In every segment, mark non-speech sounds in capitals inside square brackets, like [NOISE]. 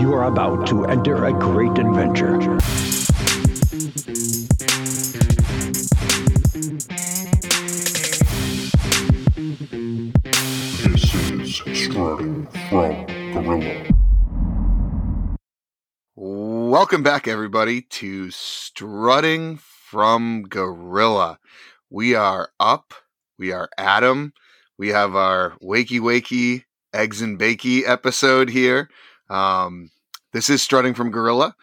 You are about to enter a great adventure. This is Strutting from Gorilla. Welcome back, everybody, to Strutting from Gorilla. We are up. We are Adam. We have our wakey wakey eggs and bakey episode here. Um, this is Strutting from Gorilla.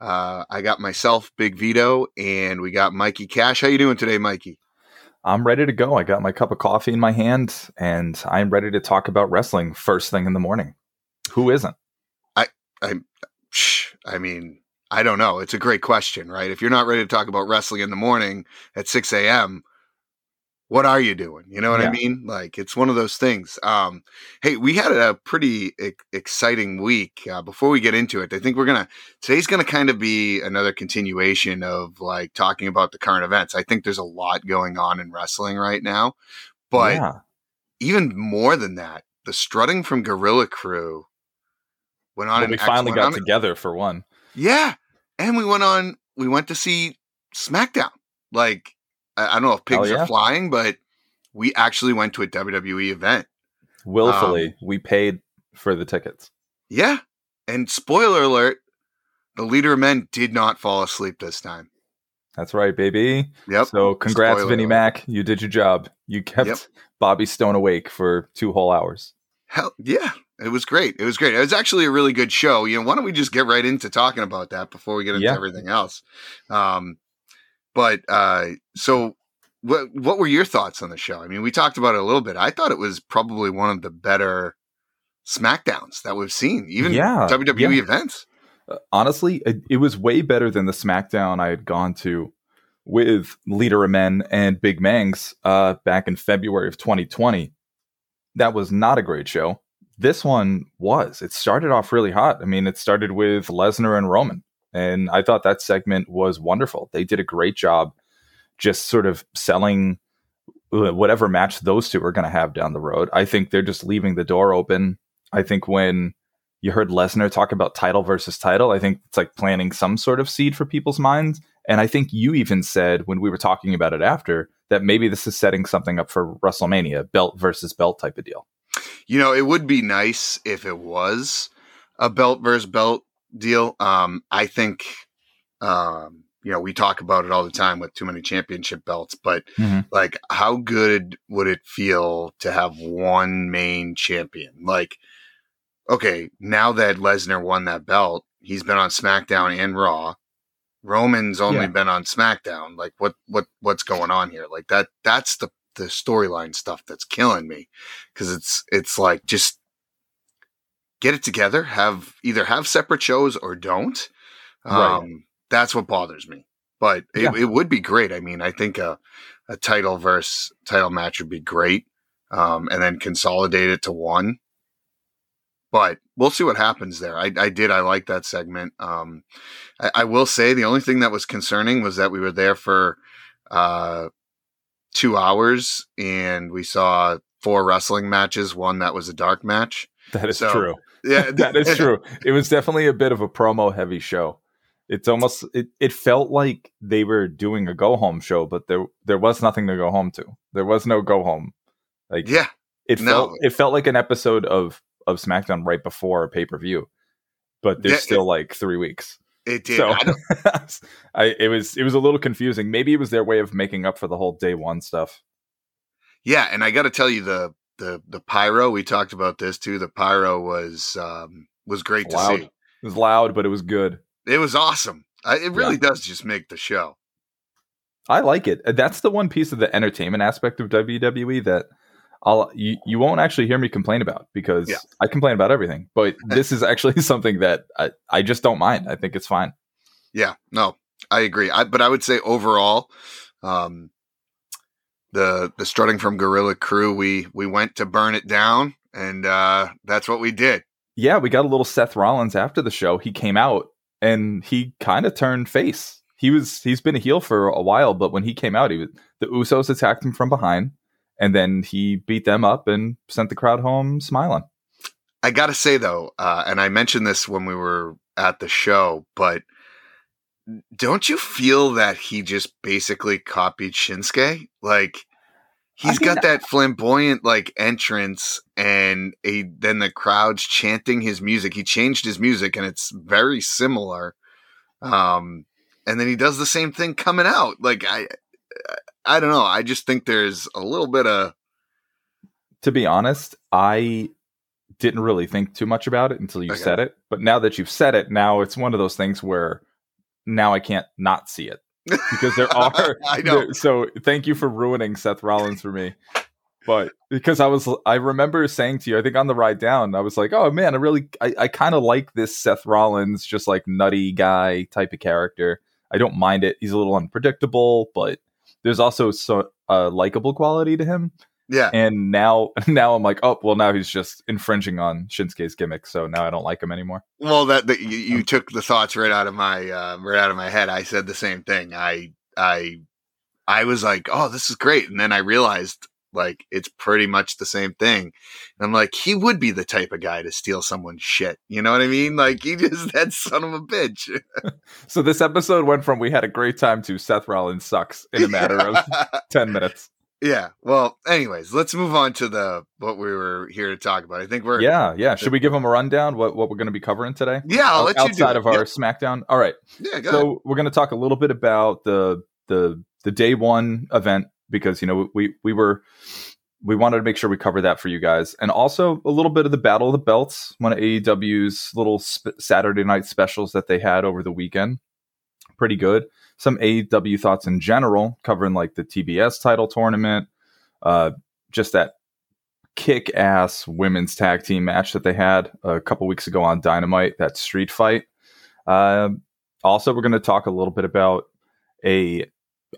Uh, I got myself, Big Vito, and we got Mikey Cash. How you doing today, Mikey? I'm ready to go. I got my cup of coffee in my hand and I'm ready to talk about wrestling first thing in the morning. Who isn't? I, I I mean, I don't know. It's a great question, right? If you're not ready to talk about wrestling in the morning at 6 a.m., what are you doing? You know what Yeah. I mean? Like it's one of those things. Um, hey, we had a pretty e- exciting week. Uh, before we get into it, I think we're gonna today's gonna kind of be another continuation of like talking about the current events. I think there's a lot going on in wrestling right now, but yeah. even more than that, the strutting from Gorilla Crew went on. Well, we finally got together for one. yeah, and we went on. We went to see SmackDown. Like I, I don't know if pigs yeah. are flying, but we actually went to a WWE event. Willfully, Um, we paid for the tickets. Yeah, and spoiler alert: the leader of men did not fall asleep this time. That's right, baby. Yep. So congrats, Spoiler Vinnie alert. Mac. You did your job. You kept Yep. Bobby Stone awake for two whole hours. Hell yeah, it was great. It was great. It was actually a really good show. You know, why don't we just get right into talking about that before we get into Yeah. everything else? Um, but uh, so what what were your thoughts on the show? I mean, we talked about it a little bit. I thought it was probably one of the better Smackdowns that we've seen, even Yeah, WWE yeah. events. Uh, honestly, it, it was way better than the SmackDown I had gone to with Leader of Men and Big Mangs uh, back in February of 2020. That was not a great show. This one was. It started off really hot. I mean, it started with Lesnar and Roman, and I thought that segment was wonderful. They did a great job just sort of selling whatever match those two are going to have down the road. I think they're just leaving the door open. I think when you heard Lesnar talk about title versus title. I think it's like planting some sort of seed for people's minds. And I think you even said when we were talking about it after that maybe this is setting something up for WrestleMania, belt versus belt type of deal. You know, it would be nice if it was a belt versus belt deal. Um, I think, um, you know, we talk about it all the time with too many championship belts, but Mhm. like, how good would it feel to have one main champion? Like, okay, now that Lesnar won that belt, he's been on SmackDown and Raw. Roman's only Yeah. been on SmackDown. Like, what, what, what's going on here? Like that, that's the the storyline stuff that's killing me because it's it's like just get it together have either have separate shows or don't um Right. that's what bothers me. But it, Yeah. it would be great. I mean i think a, a title versus title match would be great um and then consolidate it to one. But we'll see what happens there. I, I did i like that segment. Um I, I will say the only thing that was concerning was that we were there for uh two hours and we saw four wrestling matches one that was a dark match That is So, true. yeah [LAUGHS] that is true. It was definitely a bit of a promo heavy show. It's almost it, it felt like they were doing a go home show, but there there was nothing to go home to. There was no go home. Like yeah it no. felt it felt like an episode of of SmackDown right before a pay per view, but there's Yeah, still like three weeks. it did So I [LAUGHS] I it was it was a little confusing. Maybe it was their way of making up for the whole day one stuff. yeah and i gotta tell you the the the pyro we talked about this too the pyro was um was great to Loud. see It was loud, but it was good. it was awesome I, it really does just make the show I like it. That's the one piece of the entertainment aspect of WWE that I'll you, you won't actually hear me complain about because Yeah. I complain about everything. But [LAUGHS] this is actually [LAUGHS] something that I, I just don't mind. I think it's fine. Yeah, no, I agree. I, but I would say overall, um, the the strutting from Gorilla Crew, we we went to burn it down, and uh, that's what we did. Yeah, we got a little Seth Rollins after the show. He came out and he kind of turned face. He was he's been a heel for a while, but when he came out, he was the Usos attacked him from behind, and then he beat them up and sent the crowd home smiling. I got to say though, uh, and I mentioned this when we were at the show, but don't you feel that he just basically copied Shinsuke? Like he's got that flamboyant like entrance and a then the crowd's chanting his music. He changed his music and it's very similar. Um and then he does the same thing coming out. Like I I don't know. I just think there's a little bit of to be honest, I didn't really think too much about it until you Okay. said it. But now that you've said it, now it's one of those things where now I can't not see it because there are. [LAUGHS] I know. there- so thank you for ruining Seth Rollins for me. But because I was, I remember saying to you, I think on the ride down, I was like, "Oh man, I really, I, I kind of like this Seth Rollins, just like nutty guy type of character. I don't mind it. He's a little unpredictable, but there's also so a likable quality to him. Yeah. And now, [LAUGHS] now I'm like, oh, well, now he's just infringing on Shinsuke's gimmick, so now I don't like him anymore. Well, that, that you, you took the thoughts right out of my uh, right out of my head. I said the same thing. I I I was like, "Oh, this is great," and then I realized like it's pretty much the same thing. And I'm like, he would be the type of guy to steal someone's shit. You know what I mean? Like he just [LAUGHS] that son of a bitch. [LAUGHS] So this episode went from we had a great time to Seth Rollins sucks in a matter of ten minutes. Yeah. Well, anyways, let's move on to the what we were here to talk about. I think we're Yeah, yeah. Should we give them a rundown? What what we're going to be covering today? yeah. I'll let you do outside it. of our SmackDown. All right. yeah. yeah go so ahead. we're going to talk a little bit about the the the day one event because you know we we were we wanted to make sure we cover that for you guys and also a little bit of the battle of the belts one of aew's little sp- saturday night specials that they had over the weekend pretty good some aew thoughts in general covering like the tbs title tournament uh just that kick ass women's tag team match that they had a couple weeks ago on dynamite that street fight um also we're going to talk a little bit about a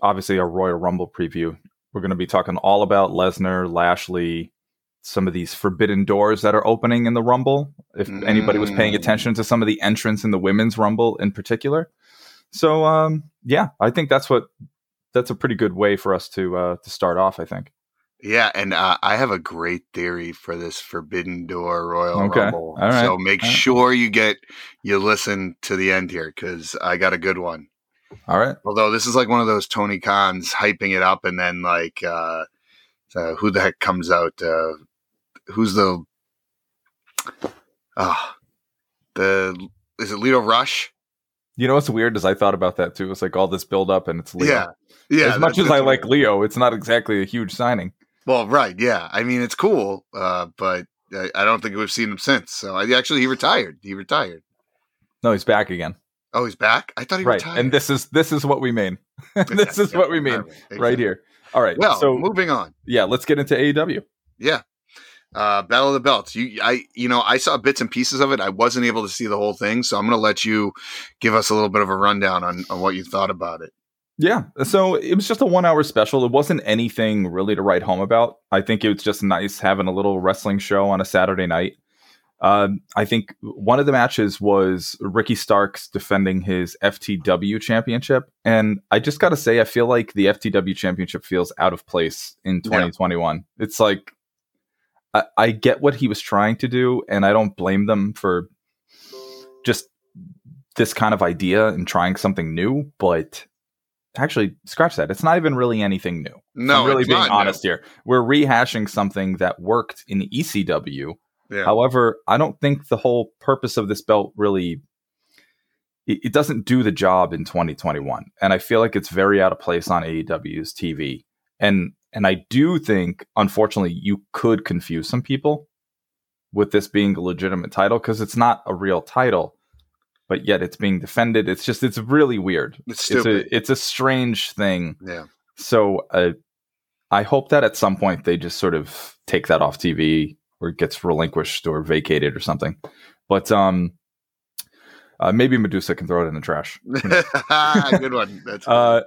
obviously a Royal Rumble preview. We're going to be talking all about Lesnar, Lashley, some of these forbidden doors that are opening in the Rumble. If anybody was paying Mm. attention to some of the entrants in the women's Rumble in particular. So um yeah, I think that's what that's a pretty good way for us to uh to start off, I think. Yeah, and uh, I have a great theory for this Forbidden Door Royal Okay. Rumble. All right. So make right. sure you get you listen to the end here because I got a good one. All right. Although this is like one of those Tony Khans hyping it up, and then like uh, uh who the heck comes out? Uh, who's the ah the is it Lio Rush? You know what's weird is I thought about that too. It's like all this build up and it's Lio. Yeah, yeah. as much as I like Lio, it's not exactly a huge signing. Well, right, yeah. I mean, it's cool, uh, but I, I don't think we've seen him since. So I, actually, he retired. He retired. No, he's back again. Oh, he's back. I thought he right retired. and this is this is what we mean [LAUGHS] this is what we mean right here all right Well, so moving on. yeah let's get into aew Yeah. Uh, Battle of the Belts. You, I, you know, I saw bits and pieces of it. I wasn't able to see the whole thing, so I'm going to let you give us a little bit of a rundown on, on what you thought about it. yeah so it was just a one hour special it wasn't anything really to write home about i think it was just nice having a little wrestling show on a saturday night um, I think one of the matches was Ricky Starks defending his FTW championship. And I just got to say, I feel like the FTW championship feels out of place in 2021. It's like, I, I get what he was trying to do, and I don't blame them for just this kind of idea and trying something new. But actually, scratch that. It's not even really anything new. No, I'm really being honest here. We're rehashing something that worked in ECW. Yeah. However, I don't think the whole purpose of this belt really it, it doesn't do the job in 2021, and I feel like it's very out of place on AEW's TV. And and I do think, unfortunately, you could confuse some people with this being a legitimate title because it's not a real title, but yet it's being defended. It's just it's really weird. It's It's stupid. a it's a strange thing. yeah. So uh, I hope that at some point they just sort of take that off TV or it gets relinquished or vacated or something. But um, uh, maybe Medusa can throw it in the trash. [LAUGHS] Good one. That's good. Uh,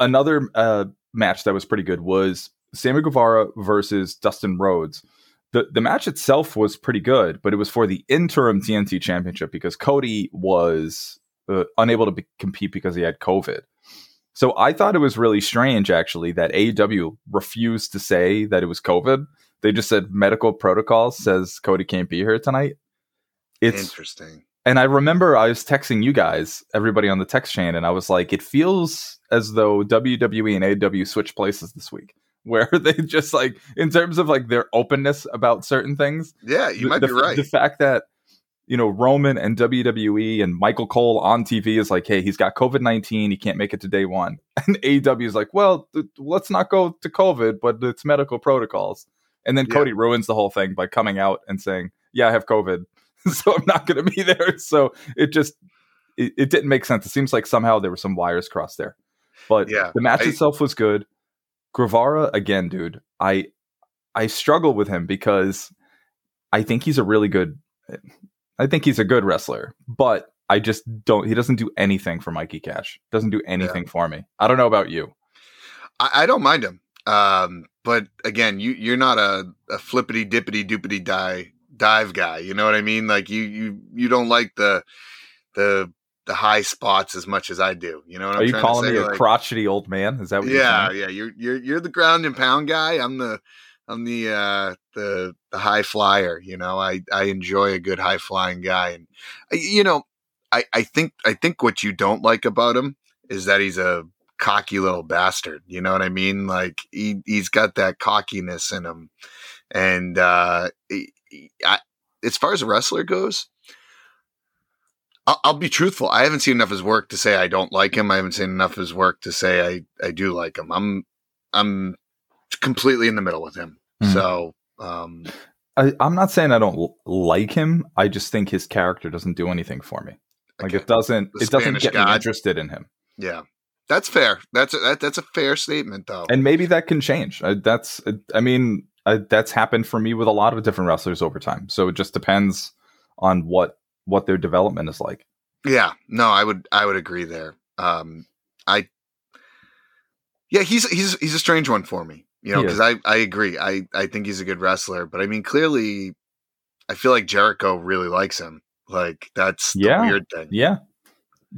another uh, match that was pretty good was Sammy Guevara versus Dustin Rhodes. The the match itself was pretty good, but it was for the interim TNT Championship because Cody was uh, unable to be- compete because he had COVID. So I thought it was really strange, actually, that AEW refused to say that it was COVID. They just said medical protocol says Cody can't be here tonight. It's Interesting. And I remember I was texting you guys, everybody on the text chain, and I was like, it feels as though WWE and AEW switched places this week, [LAUGHS] where they just like, in terms of like their openness about certain things. Yeah, you the- might the, be right. The fact that you know Roman and WWE and Michael Cole on TV is like, hey, he's got COVID nineteen, he can't make it to day one, [LAUGHS] and AEW is like, well, th- let's not go to COVID, but it's medical protocols. And then Yeah. Cody ruins the whole thing by coming out and saying, yeah, I have COVID, [LAUGHS] so I'm not going to be there. So it just it, it didn't make sense. It seems like somehow there were some wires crossed there. But Yeah, the match I- itself was good. Guevara again, dude. I I struggle with him because I think he's a really good. I think he's a good wrestler, but I just don't. He doesn't do anything for Mikey Cash. Doesn't do anything for me. I don't know about you. I, I don't mind him. Um, but again, you you're not a, a flippity dippity doopity die dive guy. You know what I mean? Like you you you don't like the the the high spots as much as I do. You know what Are I'm you trying calling to me a Like, crotchety old man? Is that what you're yeah, saying? yeah. You're you're you're the ground and pound guy. I'm the I'm the uh the the high flyer. You know, I I enjoy a good high flying guy, and I- you know, I I think I think what you don't like about him is that he's a cocky little bastard. You know what I mean? Like he he's got that cockiness in him, and uh, I, as far as a wrestler goes. I'll, I'll be truthful. I haven't seen enough of his work to say I don't like him. I haven't seen enough of his work to say I, I do like him. I'm I'm completely in the middle with him. Mhm. So um, I, I'm not saying I don't like him. I just think his character doesn't do anything for me. Like okay. it doesn't. The It doesn't get me interested in him. yeah, that's fair. That's a, that, that's a fair statement though. and maybe that can change. I, that's, I mean, I, that's happened for me with a lot of different wrestlers over time. So it just depends on what what their development is like. Yeah, no, I would I would agree there. Um, I yeah, he's he's he's a strange one for me, you know, because I I agree. I I think he's a good wrestler, but I mean, clearly, I feel like Jericho really likes him. Like that's the Yeah. weird thing. Yeah,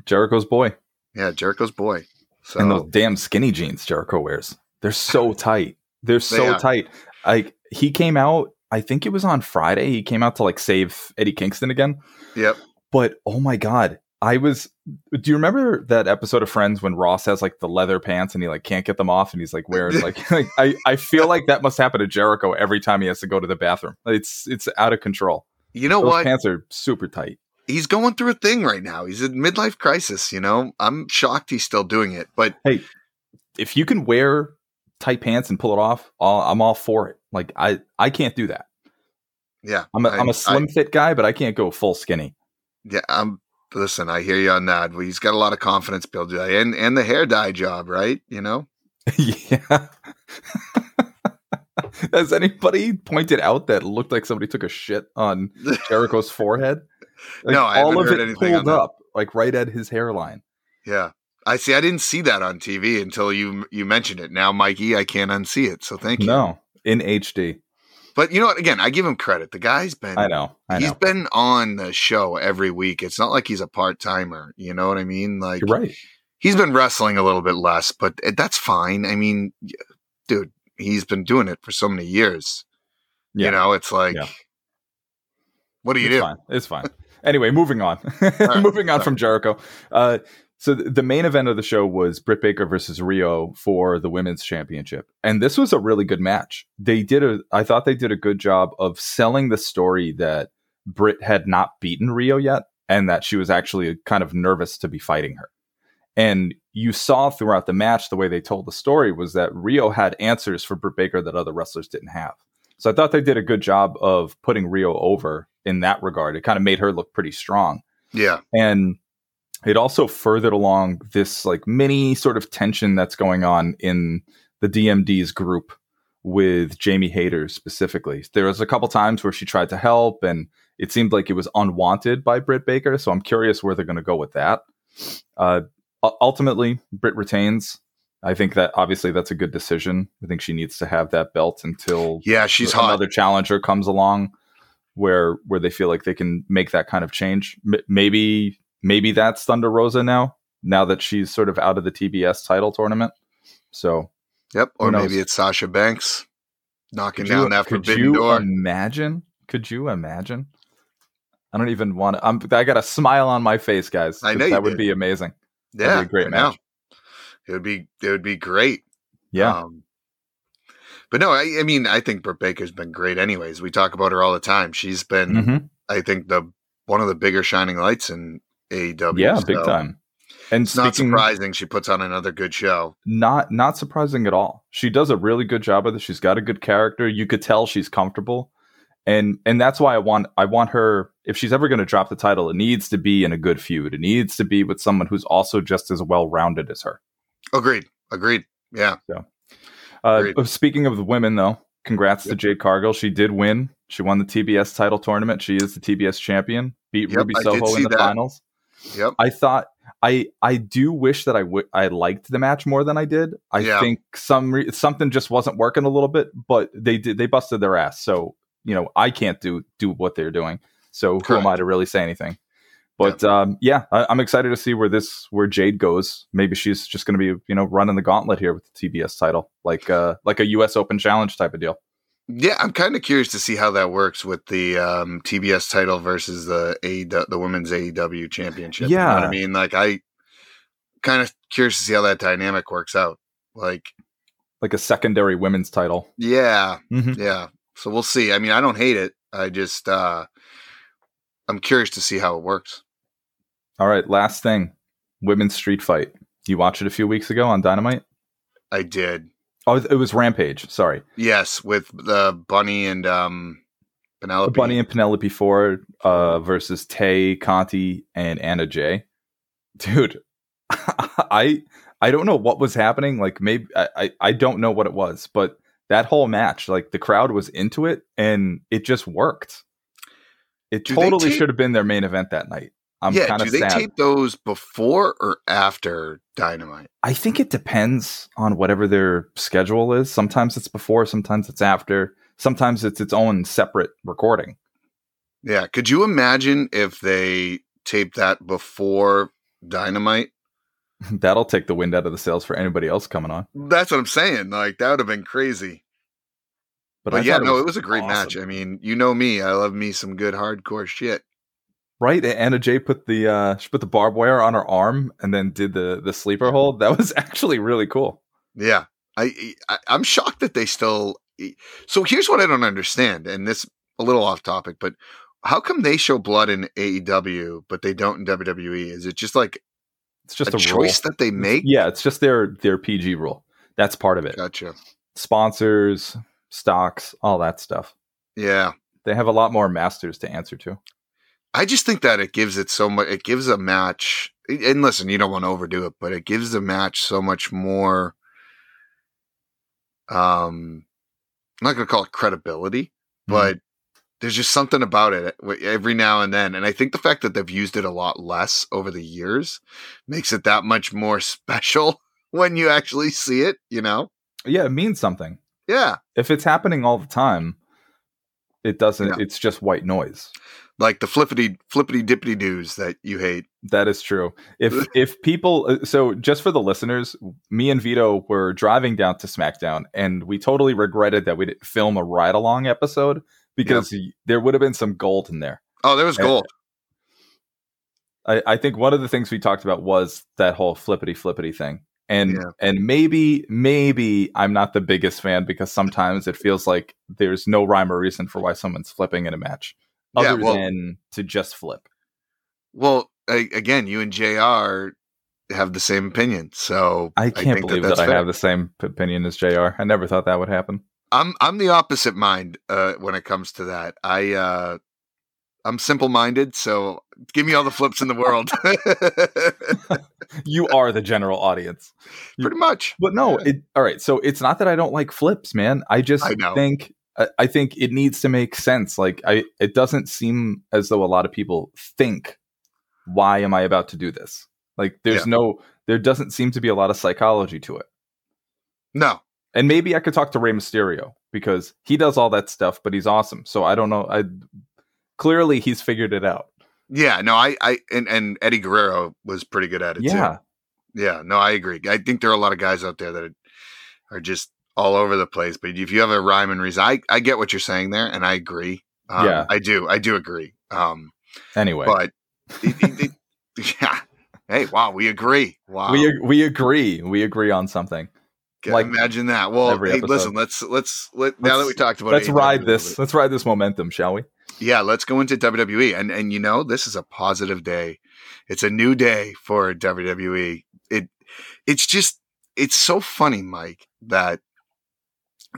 Jericho's boy, Yeah, Jericho's boy. So and those damn skinny jeans Jericho wears. They're so [LAUGHS] tight. They're so tight. Like he came out. I think it was on Friday. He came out to like save Eddie Kingston again. yep. But oh my god, I was. Do you remember that episode of Friends when Ross has like the leather pants and he like can't get them off and he's like wearing [LAUGHS] like, like I I feel like that must happen to Jericho every time he has to go to the bathroom. It's it's out of control. You know Those what? pants are super tight. He's going through a thing right now. He's in midlife crisis. You know, I'm shocked he's still doing it. But hey, If you can wear tight pants and pull it off, all, I'm all for it. Like I I can't do that. yeah, I'm a I- am I- a slim fit guy, but I can't go full skinny. Yeah, I'm. Listen, I hear you on that. Well, he's got a lot of confidence built, and and the hair dye job, right? You know. [LAUGHS] yeah. [LAUGHS] Has anybody pointed out that it looked like somebody took a shit on [LAUGHS] Jericho's forehead? Like, No, I all of heard it anything pulled up, like right at his hairline. Yeah, I see. I didn't see that on TV until you you mentioned it. Now, Mikey, I can't unsee it. So thank you. No, in HD. but you know what? Again, I give him credit. The guy's been. I know. I He's know. been on the show every week. It's not like he's a part timer. You know what I mean? Like You're right. he's been wrestling a little bit less, but eh, that's fine. I mean, dude, he's been doing it for so many years. Yeah. You know, it's like, Yeah. what do you it's do? fine. It's fine. Anyway, moving on. right, [LAUGHS] moving on sorry. from Jericho. Uh, so the main event of the show was Britt Baker versus Rio for the women's championship, and this was a really good match. They did a. I thought they did a good job of selling the story that Britt had not beaten Rio yet, and that she was actually kind of nervous to be fighting her. And you saw throughout the match the way they told the story was that Rio had answers for Britt Baker that other wrestlers didn't have. So I thought they did a good job of putting Rio over in that regard. It kind of made her look pretty strong. Yeah. And it also furthered along this like mini sort of tension that's going on in the DMD's group with Jamie Hayter specifically. There was a couple times where she tried to help and it seemed like it was unwanted by Britt Baker. So I'm curious where they're going to go with that. Uh, ultimately, Britt retains. I think that obviously that's a good decision. I think she needs to have that belt until Yeah. She's hot. another challenger comes along where where they feel like they can make that kind of change. M- maybe maybe that's Thunder Rosa now. Now that she's sort of out of the TBS title tournament, so Yep. Or maybe it's Sasha Banks. knocking Could you, down that could forbidden you door. imagine? Could you imagine? I don't even want to. I'm, I got a smile on my face, guys. I know you that would did. be amazing. yeah, be a great I know. match. It would be it would be great. Yeah, Um, but no, I, I mean, I think Britt Baker's been great. Anyways, we talk about her all the time. She's been, Mhm. I think, the one of the bigger shining lights in AEW. yeah, big time. And It's not surprising she puts on another good show. not not surprising at all. She does a really good job of this. She's got a good character. You could tell she's comfortable, and and that's why I want I want her. If she's ever going to drop the title, it needs to be in a good feud. It needs to be with someone who's also just as well rounded as her. Agreed. Agreed. Yeah. Uh, Agreed. speaking of the women, though, congrats to Jade Cargill. She did win. She won the TBS title tournament. She is the TBS champion. Beat Yep, Ruby Soho in the that. finals. Yep. I thought I I do wish that I would I liked the match more than I did. I Yeah. think some re- something just wasn't working a little bit, but they did they busted their ass. So you know I can't do do what they're doing. So who am I to really say anything? But um, yeah, I, I'm excited to see where this where Jade goes. Maybe she's just going to be you know running the gauntlet here with the TBS title, like uh like a U.S. Open Challenge type of deal. Yeah, I'm kind of curious to see how that works with the um, TBS title versus the AEW, the women's AEW championship. you know what Yeah. I mean, like I kind of curious to see how that dynamic works out. Like, Like a secondary women's title. yeah, Mhm. yeah. So we'll see. I mean, I don't hate it. I just uh I'm curious to see how it works. All right, last thing, women's street fight. You watched it a few weeks ago on Dynamite. I did. Oh, it was Rampage. Sorry, Yes, with the bunny and um Penelope. Bunny and Penelope Ford uh, versus Tay Conti and Anna Jay. Dude, [LAUGHS] I I don't know what was happening. Like maybe I, I I don't know what it was, but that whole match, like the crowd was into it and it just worked. It Do totally should have been their main event that night. I'm yeah, do they sad. tape those before or after Dynamite? I think it depends on whatever their schedule is. Sometimes it's before, sometimes it's after, sometimes it's its own separate recording. Yeah. Could you imagine if they taped that before Dynamite? [LAUGHS] That'll take the wind out of the sails for anybody else coming on. That's what I'm saying. Like that would have been crazy. But, I yeah, thought no, it was a great awesome. match. I mean, you know me, I love me some good hardcore shit. Right? Anna Jay put the uh, she put the barbed wire on her arm and then did the the sleeper hold. That was [LAUGHS] actually really cool. Yeah. I, I I'm shocked that they still So here's what I don't understand and this a little off topic, but how come they show blood in AEW but they don't in WWE? Is it just like It's just a, a, choice rule. that they make? Yeah, it's just their their PG rule. That's part of it. Gotcha. Sponsors, stocks, all that stuff. Yeah. They have a lot more masters to answer to. I just think that it gives it so much. It gives a match, and listen, you don't want to overdo it, but it gives the match so much more. Um, I'm not going to call it credibility, but there's just something about it every now and then, and I think the fact that they've used it a lot less over the years makes it that much more [LAUGHS] special when you actually see it. You know? Yeah, it means something. Yeah, If it's happening all the time, it doesn't. Yeah. It's just white noise. Like the flippity flippity dippity doos that you hate. That is true. If [LAUGHS] if people, uh, so just for the listeners, me and Vito were driving down to SmackDown, and we totally regretted that we didn't film a ride along episode because there would have been some gold in there. Oh, there was Yeah. gold. I, I think one of the things we talked about was that whole flippity flippity thing. And Yeah. and maybe maybe I'm not the biggest fan because sometimes it feels like there's no rhyme or reason for why someone's flipping in a match Yeah, well- than to just flip. Well, I, again, you and Jr. have the same opinion, so I can't think believe that, that's I have the same opinion as Jr. I never thought that would happen. I'm I'm the opposite mind uh, when it comes to that. I uh, I'm simple minded, so give me all the flips in the world. [LAUGHS] You are the general audience. Pretty much. But no, it, all right. So it's not that I don't like flips, man. I just I think I, I think it needs to make sense. Like I, it doesn't seem as though a lot of people think, "Why am I about to do this?" Like there's Yeah. no, there doesn't seem to be a lot of psychology to it. No, And maybe I could talk to Rey Mysterio because he does all that stuff, but he's awesome. So I don't know. I clearly he's figured it out. yeah, no. I I and, and Eddie Guerrero was pretty good at it Yeah, too. Yeah, no, I agree. I think there are a lot of guys out there that are just all over the place. But if you have a rhyme and reason, I, I get what you're saying there, and I agree. Um, Yeah. I do. I do agree. Um, Anyway, but it, it, it- yeah. Hey, wow, we agree. Wow, we we agree. We agree on something. Can like imagine that. Well, hey, listen, let's let's let now that we talked about Let's AEW ride this. Let's ride this momentum, shall we? Yeah, let's go into WWE. And and you know, this is a positive day. It's a new day for WWE. It it's just it's so funny, Mike, that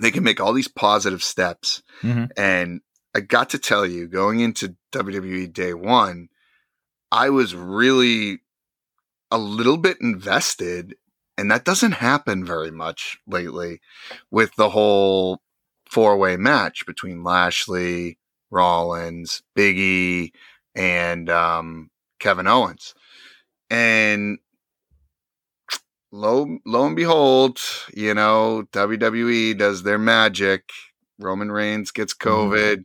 they can make all these positive steps. Mhm. And I got to tell you, going into WWE day one, I was really a little bit invested, and that doesn't happen very much lately with the whole four way match between Lashley, Rollins, Big E, and um, Kevin Owens. And lo, lo and behold, you know, WWE does their magic. Roman Reigns gets COVID.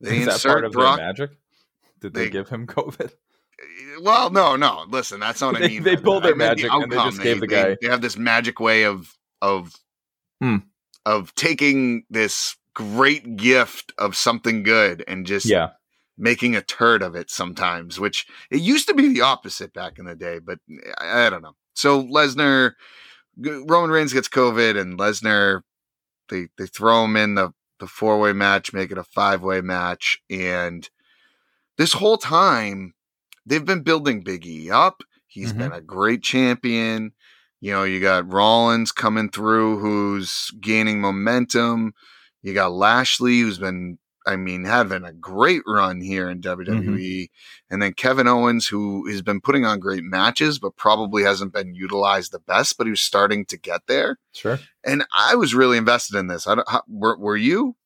They Is that insert part of Brock. their magic? Did they, They- give him COVID? Well, no, no. Listen, that's not [LAUGHS] what I They- mean. they pulled that. I their the magic and they just gave the They- guy- They have this magic way of of Hmm. of taking this great gift of something good and just Yeah. Making a turd of it sometimes, which it used to be the opposite back in the day, but I, I don't know. So Lesnar, Roman Reigns gets COVID, and Lesnar, they they throw him in the the four way match, make it a five way match, and this whole time they've been building Big E up. He's Mhm. been a great champion. You know, you got Rollins coming through, who's gaining momentum. You got Lashley, who's been, I mean, having a great run here in mm-hmm. WWE. And then Kevin Owens, who has been putting on great matches, but probably hasn't been utilized the best, but he was starting to get there. Sure. And I was really invested in this. I don't, how, were, were you?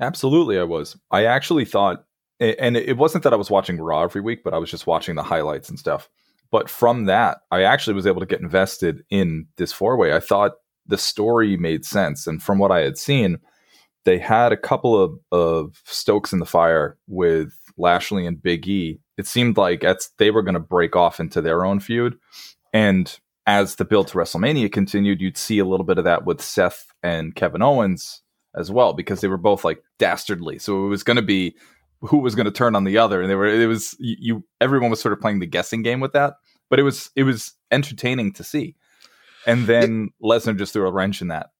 Absolutely, I was. I actually thought, and it wasn't that I was watching Raw every week, but I was just watching the highlights and stuff. But from that, I actually was able to get invested in this four way. I thought the story made sense. And from what I had seen, they had a couple of, of stokes in the fire with Lashley and Big E. It seemed like that's, they were going to break off into their own feud. And as the build to WrestleMania continued, you'd see a little bit of that with Seth and Kevin Owens as well, because they were both like dastardly. So it was going to be who was going to turn on the other, and they were. It was you, you. Everyone was sort of playing the guessing game with that, but it was it was entertaining to see. And then Lesnar just threw a wrench in that.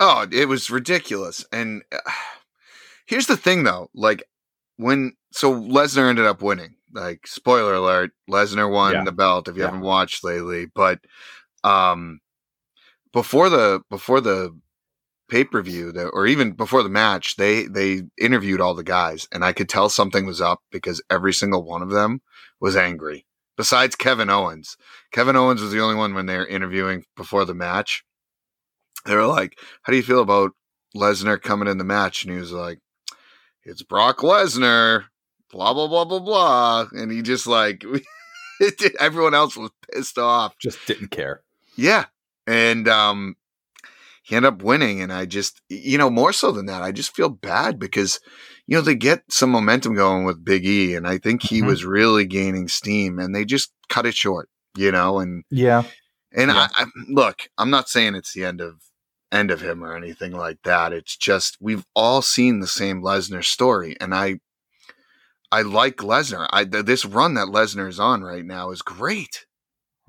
Oh, it was ridiculous. And uh, [SIGHS] here's the thing, though. Like when so Lesnar ended up winning. Like spoiler alert, Lesnar won Yeah. the belt. If you Yeah. haven't watched lately, but um, before the before the pay per view, or even before the match, they they interviewed all the guys, and I could tell something was up because every single one of them was angry. Besides Kevin Owens, Kevin Owens was the only one when they were interviewing before the match. They were like, "How do you feel about Lesnar coming in the match?" And he was like, "It's Brock Lesnar." Blah blah blah blah blah, and he just like [LAUGHS] everyone else was pissed off. Just didn't care. Yeah. And um he ended up winning and I just you know, more so than that, I just feel bad because you know, they get some momentum going with Big E and I think he Mhm. was really gaining steam and they just cut it short, you know, and Yeah, and Yeah. I, I look, I'm not saying it's the end of end of him or anything like that. It's just we've all seen the same Lesnar story and I I like Lesnar. I th- this run that Lesnar is on right now is great.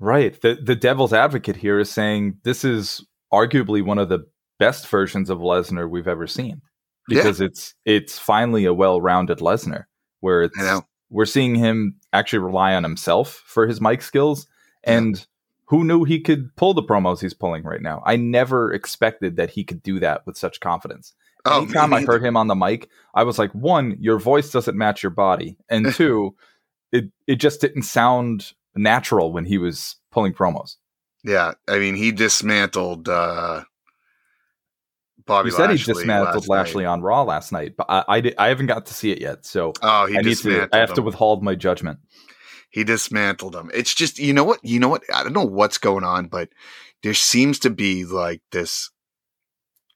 right. The the devil's advocate here is saying this is arguably one of the best versions of Lesnar we've ever seen Yeah. because it's it's finally a well rounded Lesnar where it's we're seeing him actually rely on himself for his mic skills and who knew he could pull the promos he's pulling right now. I never expected that he could do that with such confidence. Oh, me anytime i heard him on the mic i was like one your voice doesn't match your body. And [LAUGHS] two it it just didn't sound natural when he was pulling promos. Yeah, I mean, he dismantled uh, Bobby. you said he dismantled last night. lashley on raw last night but i I, did, I haven't got to see it yet so Oh, he i need to i have to withhold my judgment he dismantled them. It's just you know what you know what I don't know what's going on, but there seems to be like this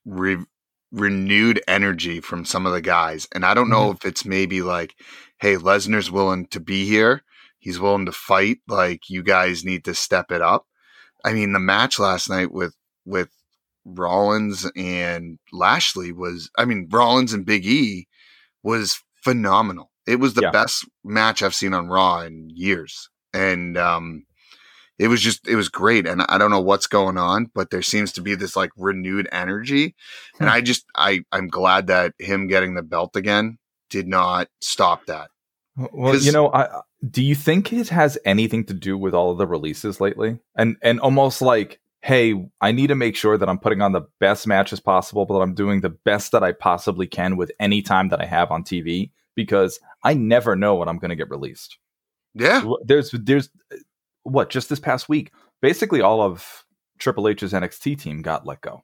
re- renewed energy from some of the guys, and I don't know mm-hmm. if it's maybe like, hey, Lesnar's willing to be here. He's willing to fight. Like you guys need to step it up. I mean, the match last night with with Rollins and Lashley was, I mean, Rollins and Big E was phenomenal. It was the Yeah. best match I've seen on Raw in years. And, um, it was just, it was great. And I don't know what's going on, but there seems to be this like renewed energy. And Hmm. I just, I, I'm glad that him getting the belt again did not stop that. Well, you know, I, do you think it has anything to do with all of the releases lately? And and almost like, hey, I need to make sure that I'm putting on the best matches possible, but I'm doing the best that I possibly can with any time that I have on TV because I never know when I'm going to get released. Yeah. There's there's what just this past week, basically all of Triple H's NXT team got let go.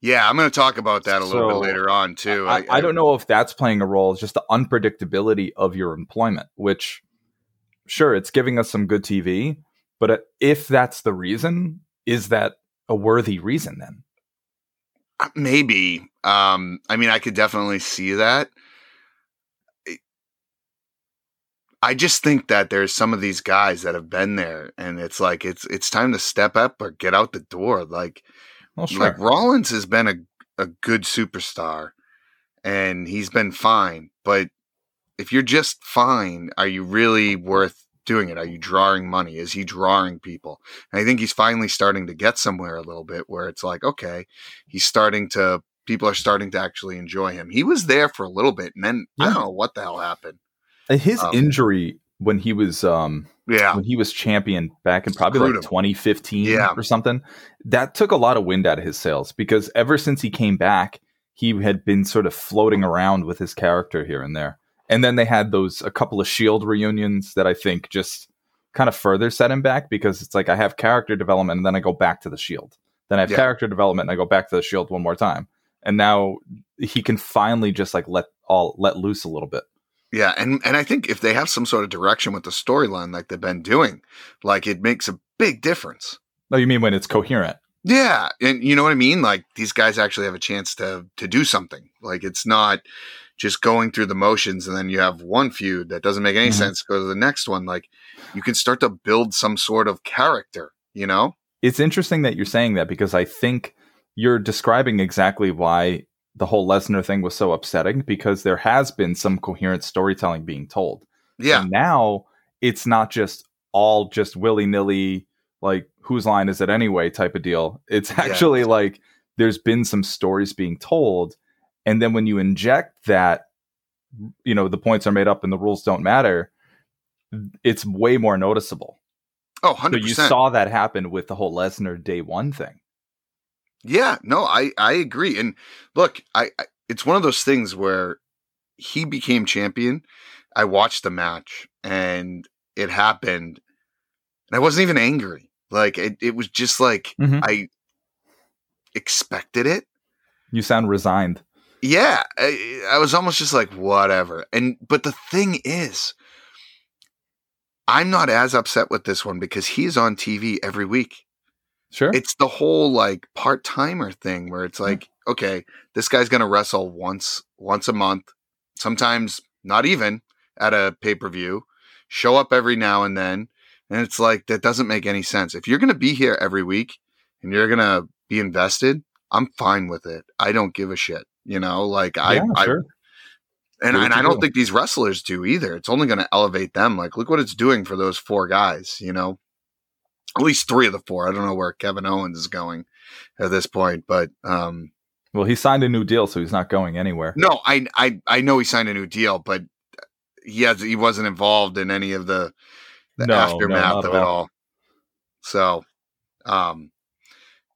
Yeah. I'm going to talk about that a little So, bit later on too. I, I don't know if that's playing a role. It's just the unpredictability of your employment, which, sure, it's giving us some good TV, but uh, if that's the reason, is that a worthy reason then? Maybe. Um, I mean, I could definitely see that. I just think that there's some of these guys that have been there, and it's like it's it's time to step up or get out the door. Like Well, sure. like Rollins has been a a good superstar, and he's been fine. But if you're just fine, are you really worth doing it? Are you drawing money? Is he drawing people? And I think he's finally starting to get somewhere a little bit where it's like, okay, he's starting to. People are starting to actually enjoy him. He was there for a little bit, and then I don't know what the hell happened. His um, injury when he was um Yeah, when he was champion back in probably Screwed like him. 2015 Yeah. or something, that took a lot of wind out of his sails because ever since he came back, he had been sort of floating around with his character here and there. And then they had those a couple of Shield reunions that I think just kind of further set him back because it's like I have character development and then I go back to the Shield. Then I have Yeah. character development and I go back to the Shield one more time. And now he can finally just like let all let loose a little bit. Yeah, and and I think if they have some sort of direction with the storyline like they've been doing, like it makes a big difference. No, you mean when it's coherent? Yeah, and you know what I mean? Like these guys actually have a chance to to do something. Like it's not just going through the motions and then you have one feud that doesn't make any Mhm. sense go to the next one. Like you can start to build some sort of character, you know? it's interesting that you're saying that because I think you're describing exactly why the whole Lesnar thing was so upsetting because there has been some coherent storytelling being told. Yeah. And now it's not just all just willy nilly, like whose line is it anyway type of deal. It's Yeah. actually like there's been some stories being told. And then when you inject that, you know, the points are made up and the rules don't matter, it's way more noticeable. Oh, So 100%. you saw that happen with the whole Lesnar day one thing. Yeah, no, I I agree. And look, I, I it's one of those things where he became champion. I watched the match and it happened, and I wasn't even angry. Like it, it was just like Mhm. I expected it. You sound resigned. Yeah, I, I was almost just like whatever. And but the thing is, I'm not as upset with this one because he's on TV every week. Sure. it's the whole like part timer thing where it's mm. like, okay, this guy's gonna wrestle once once a month, sometimes not even at a pay per view, show up every now and then, and it's like that doesn't make any sense. If you're gonna be here every week and you're gonna be invested, I'm fine with it. I don't give a shit. You know, like I, yeah, I sure. and, and I don't do. think these wrestlers do either. It's only going to elevate them. Like, look what it's doing for those four guys, you know? At least three of the four. I don't know where Kevin Owens is going at this point, but um Well, he signed a new deal, so he's not going anywhere. no, I I I know he signed a new deal, but he has he wasn't involved in any of the the No, no, aftermath not of it all. all. So um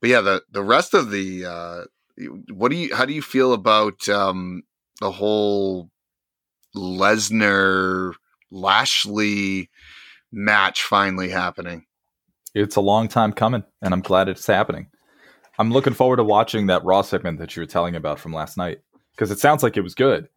but yeah, the the rest of the uh what do you how do you feel about um the whole Lesnar Lashley match finally happening? It's a long time coming, and I'm glad it's happening. I'm looking forward to watching that Raw segment that you were telling about from last night because it sounds like it was good,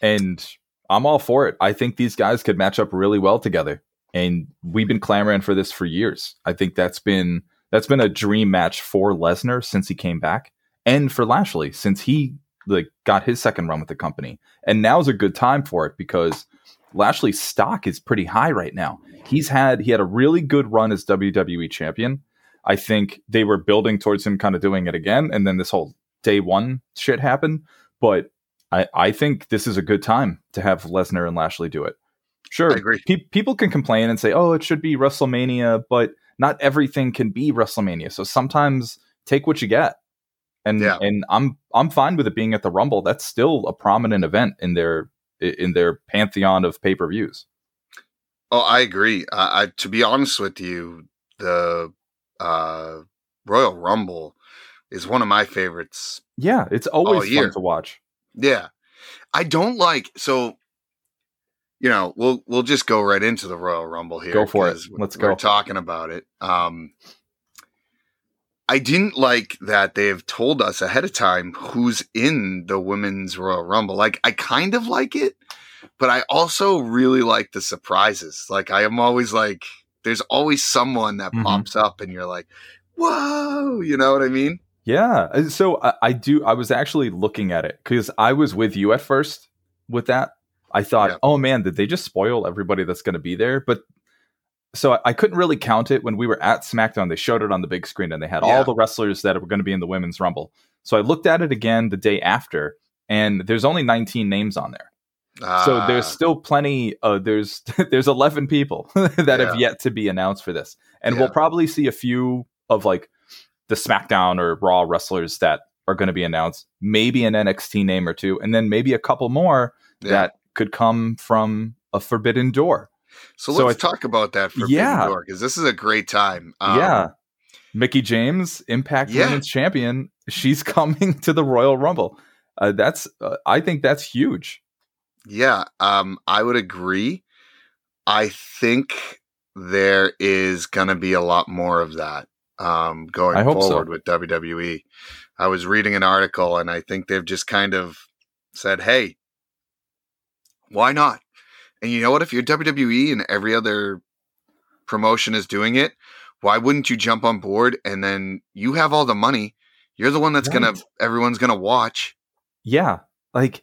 and I'm all for it. I think these guys could match up really well together, and we've been clamoring for this for years. I think that's been that's been a dream match for Lesnar since he came back, and for Lashley since he like got his second run with the company. And now's a good time for it because Lashley's stock is pretty high right now. He's had he had a really good run as WWE champion, I think they were building towards him kind of doing it again, and then this whole day one shit happened. But I, I think this is a good time to have Lesnar and Lashley do it. Sure. Pe- people can complain and say, "Oh, it should be WrestleMania," but not everything can be WrestleMania. So sometimes take what you get. And Yeah. and I'm I'm fine with it being at the Rumble. That's still a prominent event in their in their pantheon of pay per views. Oh, I agree. I, I to be honest with you, the uh, Royal Rumble is one of my favorites. Yeah, it's always year. fun to watch. Yeah, I don't like so. You know, we'll we'll just go right into the Royal Rumble here. Go for it. Let's we're go. talking about it. Um, I didn't like that they have told us ahead of time who's in the women's Royal Rumble. Like, I kind of like it, but I also really like the surprises. Like, I am always like, there's always someone that Mhm. pops up, and you're like, whoa, you know what I mean? Yeah. uh, So I, I do. I was actually looking at it because I was with you at first with that. I thought, Yeah. oh man, did they just spoil everybody that's going to be there? But so I, I couldn't really count it when we were at SmackDown. They showed it on the big screen and they had Yeah. all the wrestlers that were going to be in the women's Rumble. So I looked at it again the day after, and there's only 19 names on there. so there's Ah, still plenty. Uh, there's [LAUGHS] there's 11 people [LAUGHS] that have yet to be announced for this, and Yeah. we'll probably see a few of like the SmackDown or Raw wrestlers that are going to be announced. Maybe an NXT name or two, and then maybe a couple more yeah. that could come from a Forbidden Door. So so let's I- talk about that for Yeah. New York because this is a great time. Um, yeah, Mickie James, Impact Yeah. Women's Champion. She's [LAUGHS] coming to the Royal Rumble. Uh, that's uh, I think that's huge. Yeah, um, I would agree. I think there is going to be a lot more of that um, going hope so. forward with WWE. I was reading an article, and I think they've just kind of said, "Hey, why not?" And you know what? If you're WWE and every other promotion is doing it, why wouldn't you jump on board? And then you have all the money. You're the one that's gonna. Everyone's gonna watch. Yeah, like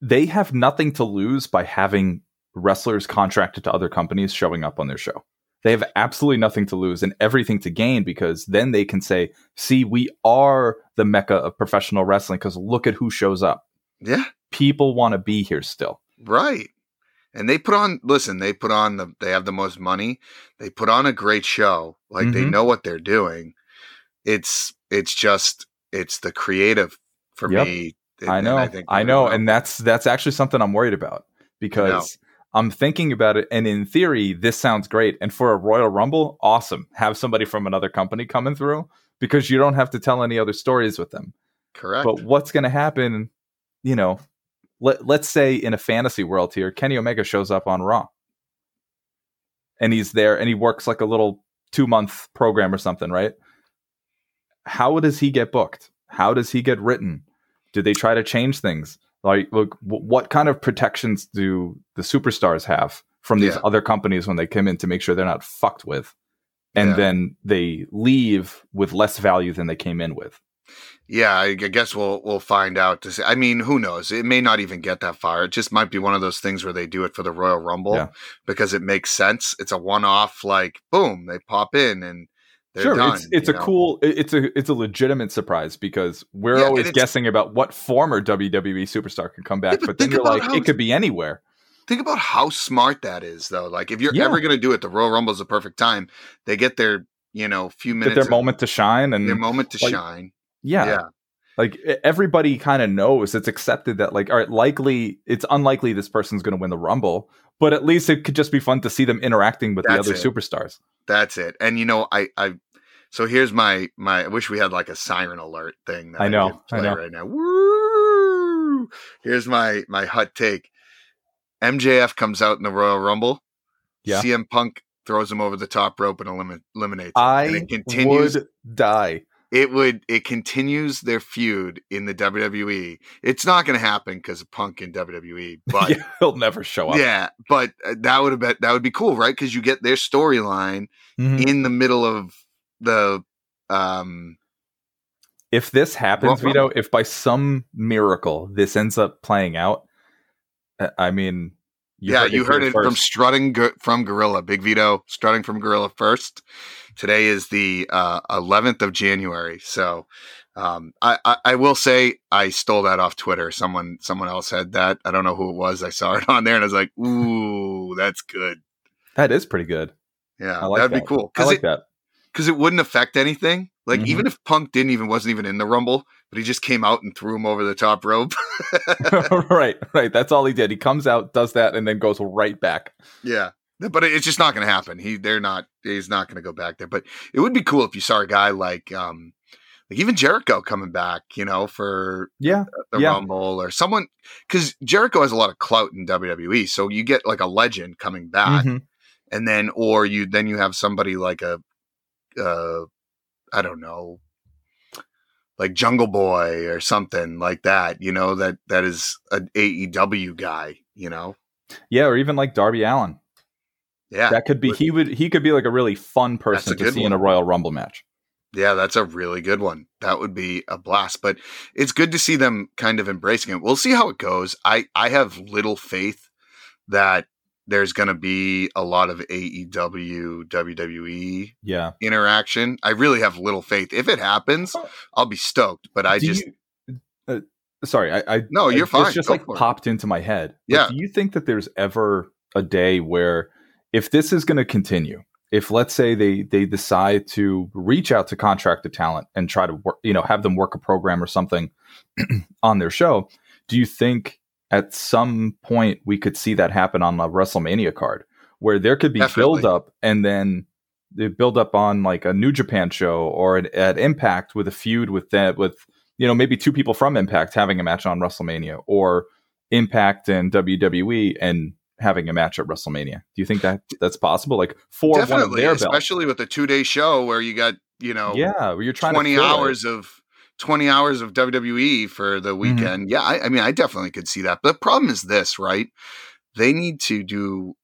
they have nothing to lose by having wrestlers contracted to other companies showing up on their show. They have absolutely nothing to lose and everything to gain because then they can say, "See, we are the mecca of professional wrestling because look at who shows up. Yeah. People want to be here still." Right. And they put on listen, they put on the they have the most money. They put on a great show. Like they Mhm. know what they're doing. It's it's just it's the creative for Yep. me. I know, I, think know, we're- and that's that's actually something I'm worried about because I'm thinking about it, and in theory, this sounds great. And for a Royal Rumble, awesome. Have somebody from another company coming through because you don't have to tell any other stories with them. correct. But what's going to happen? You know, let let's say in a fantasy world here, Kenny Omega shows up on Raw, and he's there, and he works like a little two month program or something, right? How does he get booked? How does he get written? Do they try to change things? Like, look, what kind of protections do the superstars have from these Yeah. other companies when they come in to make sure they're not fucked with? And Yeah. then they leave with less value than they came in with. Yeah, I guess we'll we'll find out to see. I mean, who knows? It may not even get that far. It just might be one of those things where they do it for the Royal Rumble Yeah. because it makes sense. It's a one off, like boom, they pop in and they're sure, done. it's it's a know? cool, it's a it's a legitimate surprise because we're Yeah, always guessing about what former WWE superstar can come back, but but, then you're like, how- it could be anywhere. Think about how smart that is, though. Like, if you're Yeah. ever going to do it, the Royal Rumble is the perfect time. They get their, you know, few Get minutes, their of- moment to shine, and their moment to like, shine. Yeah, Yeah. like everybody kind of knows it's accepted that like all right likely it's unlikely this person's going to win the rumble but at least it could just be fun to see them interacting with That's the other it. superstars That's it. And you know, I, I, so here's my, my. I wish we had like a siren alert thing. That I know, I play know. Right now, woo! Here's my my hot take. MJF comes out in the Royal Rumble. Yeah. CM Punk throws him over the top rope and elimin- eliminates. him. and i it continues. would die it would it continues their feud in the WWE. It's not going to happen because of Punk in WWE, [LAUGHS] but yeah, he'll never show up yeah, but uh, that would have been that would be cool, right? Because you get their storyline Mhm. in the middle of the um if this happens vito if by some miracle this ends up playing out uh, i mean yeah, you here heard it from strutting Go- from Gorilla, Big Vito strutting from Gorilla first. Today is the uh, 11th of January. So um, I, I, I will say I stole that off Twitter. Someone someone else had that. I don't know who it was. I saw it [LAUGHS] on there and I was like, ooh, that's good. That is pretty good. Yeah, I like that'd that. be cool I like it that. because it wouldn't affect anything. Like Mhm. even if Punk didn't even wasn't even in the Rumble, but he just came out and threw him over the top rope. [LAUGHS] right, right. That's all he did. He comes out, does that, and then goes right back. Yeah. But it's just not going to happen. He, they're not. He's not going to go back there. But it would be cool if you saw a guy like, um, like even Jericho coming back, you know, for Yeah, the Yeah. Rumble or someone, because Jericho has a lot of clout in WWE. So you get like a legend coming back, Mhm. and then or you then you have somebody like a, uh, I don't know, like Jungle Boy or something like that. You know that that is an AEW guy. You know, yeah, or even like Darby Allin. Yeah, That could be he would he could be like a really fun person to see in a. Royal Rumble match. Yeah, that's a really good one. That would be a blast. But it's good to see them kind of embracing it. We'll see how it goes. I I have little faith that there's going to be a lot of AEW WWE Yeah, interaction. I really have little faith. If it happens, I'll be stoked. But I Do just you- uh, sorry, I, I No, you're it- fine. It's just Go like for it. popped into my head. But Yeah. do you think that there's ever a day where, if this is going to continue, if let's say they they decide to reach out to contracted talent and try to work, you know, have them work a program or something [CLEARS THROAT] on their show, do you think at some point we could see that happen on a WrestleMania card where there could be Definitely. build up and then the build up on like a New Japan show or an, at Impact with a feud with that with you know maybe two people from Impact having a match on WrestleMania or Impact and WWE and having a match at WrestleMania. Do you think that that's possible? Like for definitely, belts. especially with a two day show where you got you know Yeah, where you're trying 20 to fill it. hours of 20 hours of WWE for the Mm-hmm. weekend. Yeah, I, I mean, I definitely could see that. But the problem is this, right? They need to do.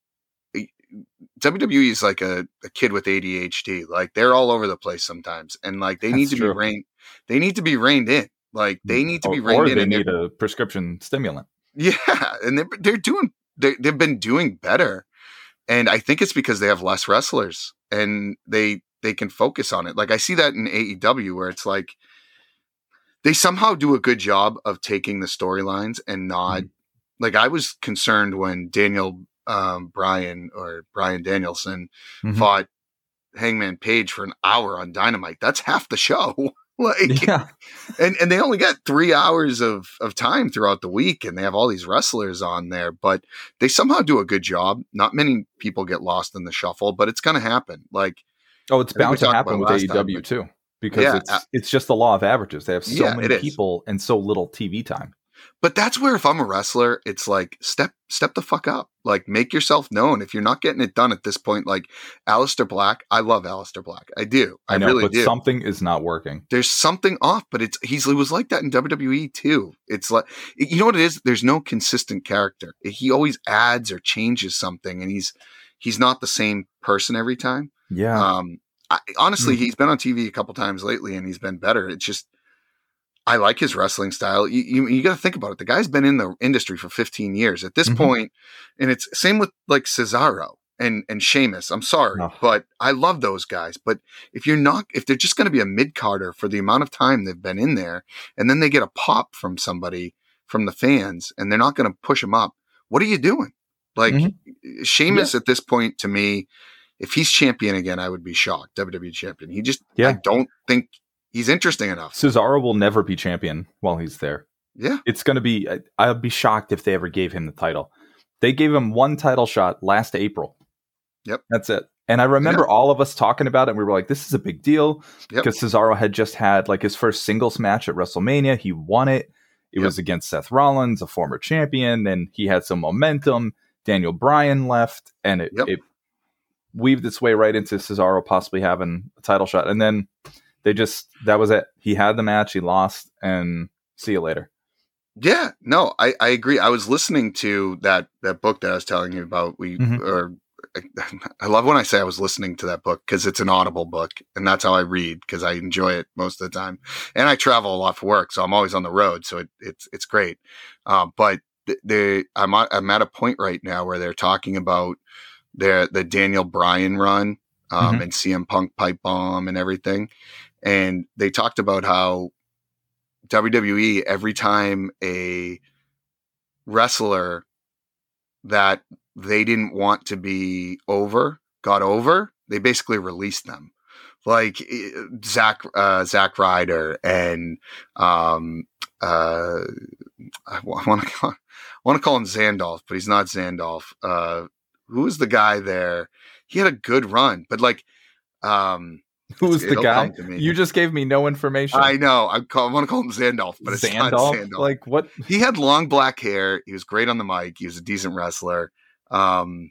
WWE is like a, a kid with ADHD. Like they're all over the place sometimes, and like they need to true. be reined. They need to be reined in. Like they need to or, be reined or in. they need a prescription stimulant. yeah, and they're they're doing they they've been doing better, and I think it's because they have less wrestlers and they they can focus on it. Like I see that in AEW where it's like they somehow do a good job of taking the storylines and not like I was concerned when Daniel um, Bryan or Bryan Danielson Mhm. fought Hangman Page for an hour on Dynamite. That's half the show. [LAUGHS] like [LAUGHS] Yeah, and and they only got three hours of of time throughout the week, and they have all these wrestlers on there, but they somehow do a good job. Not many people get lost in the shuffle, but it's going to happen. Like, Oh, it's I think we bound to happen with time, AEW but- too, because Yeah, it's uh, it's just the law of averages. They have so Yeah, many people and so little TV time. But that's where if I'm a wrestler, it's like step step the fuck up. Like, make yourself known. If you're not getting it done at this point, like Aleister Black, I love Aleister Black. I do. I, I know, really but do. something is not working. there's something off, but it's he's it was like that in WWE too. It's like you know what it is. There's no consistent character. He always adds or changes something, and he's he's not the same person every time. Yeah, Um, I, honestly, he's been on TV a couple times lately, and he's been better. It's just I like his wrestling style. You you, you got to think about it. The guy's been in the industry for 15 years at this Mhm. point, and it's same with like Cesaro and and Sheamus. I'm sorry, Oh. but I love those guys. But if you're not, if they're just going to be a mid carder for the amount of time they've been in there, and then they get a pop from somebody from the fans, and they're not going to push them up, what are you doing? Like Mhm. Sheamus at this point, to me, if he's champion again, I would be shocked. WWE champion. He just, yeah. I don't think he's interesting enough. Cesaro will never be champion while he's there. Yeah. It's going to be. I- I'd be shocked if they ever gave him the title. They gave him one title shot last April. Yep. that's it. And I remember all of us talking about it. and We were like, "This is a big deal," Yep. because Cesaro had just had like his first singles match at WrestleMania. He won it. It Yep. was against Seth Rollins, a former champion, and he had some momentum. Daniel Bryan left, and it, Yep. it weaved its way right into Cesaro possibly having a title shot. And then they just that was it. He had the match, he lost, and see you later. Yeah, no, I, I agree. I was listening to that that book that I was telling you about. We Mhm. or [LAUGHS] I love when I say I was listening to that book because it's an audible book, and that's how I read because I enjoy it most of the time. And I travel a lot for work, so I'm always on the road, so it, it's it's great. Um, but the, the I'm at, I'm at a point right now where they're talking about their the Daniel Bryan run um, Mhm. and CM Punk pipe bomb and everything. And they talked about how WWE every time a wrestler that they didn't want to be over got over, they basically released them. Like Zach Zack uh, Zack Ryder and um, uh, I want to call, want to call him Zandolf, but he's not Zandolf. Uh, who was the guy there? He had a good run, but like, um, [LAUGHS] Who's the guy? come to me. You just gave me no information. I know I, call, I want to call him Zandolf, but it's not Zandolf? Zandolf. Like what? he had long black hair. He was great on the mic. He was a decent wrestler. Um,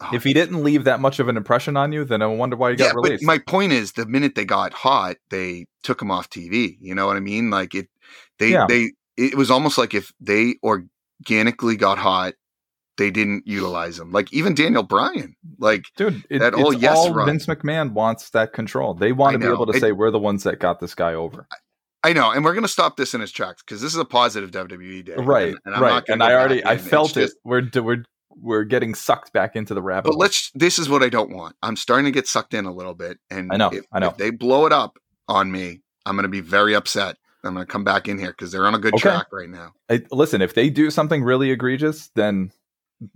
oh, If he didn't leave that much of an impression on you, then I wonder why you got yeah, released. my point is, the minute they got hot, they took him off TV. You know what I mean? Like it, they Yeah. they it was almost like if they organically got hot, they didn't utilize him. Like even Daniel Bryan, like Dude, it, that oh, it's whole yes all run. Vince McMahon wants that control. They want to be able to It- say we're the ones that got this guy over. I know, and we're gonna stop this in its tracks because this is a positive WWE day, right, And, and I'm right. not And I already, I felt it. just- We're we're we're getting sucked back into the rabbit. But hole. let's. This is what I don't want. I'm starting to get sucked in a little bit, and I know, If, I know. If they blow it up on me, I'm going to be very upset. I'm going to come back in here because they're on a good Okay. track right now. I, listen, if they do something really egregious, then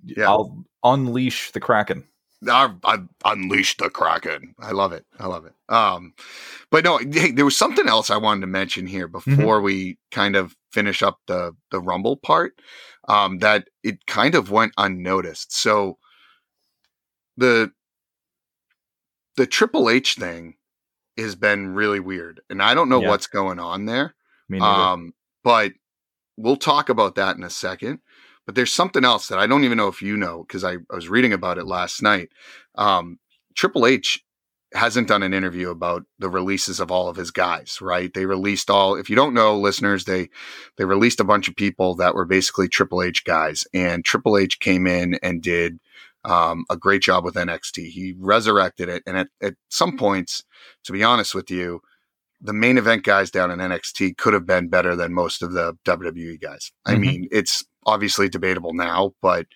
Yeah. I'll unleash the kraken. I, I unleashed the kraken. I love it. I love it. Um, but no, hey, there was something else I wanted to mention here Mm-hmm. before we kind of finish up the the rumble part. Um, that it kind of went unnoticed. So the the Triple H thing has been really weird, and I don't know Yeah. what's going on there. Um, but we'll talk about that in a second. But there's something else that I don't even know if you know because I, I was reading about it last night. Um, Triple H hasn't done an interview about the releases of all of his guys, right? They released all. If you don't know, listeners, they they released a bunch of people that were basically Triple H guys, and Triple H came in and did um, a great job with NXT. He resurrected it, and at, at some points, to be honest with you, the main event guys down in NXT could have been better than most of the WWE guys. I Mhm. mean, it's obviously debatable now, but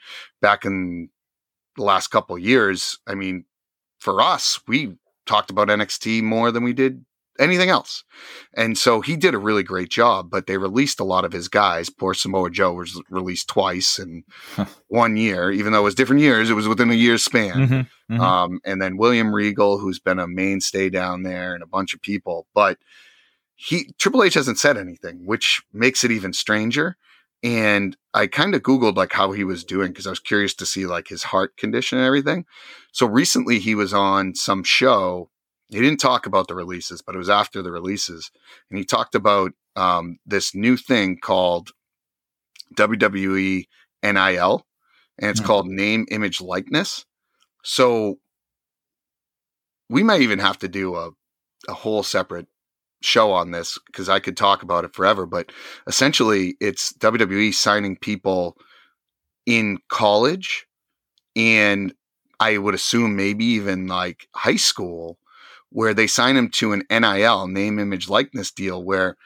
back in the last couple of years, I mean, for us, we talked about NXT more than we did anything else. And so he did a really great job, but they released a lot of his guys. Poor Samoa Joe was released twice in one year, even though it was different years, it was within a year's span. Mhm, mhm. Um, and then William Regal, who's been a mainstay down there, and a bunch of people. But he Triple H hasn't said anything, which makes it even stranger. And I kind of Googled like how he was doing because I was curious to see like his heart condition and everything. So recently he was on some show. He didn't talk about the releases, but it was after the releases. And he talked about um, this new thing called WWE NIL, and it's Hmm. called name, image, likeness. So we might even have to do a, a whole separate show on this because I could talk about it forever. But essentially, it's WWE signing people in college and I would assume maybe even like high school where they sign them to an NIL name, image, likeness deal where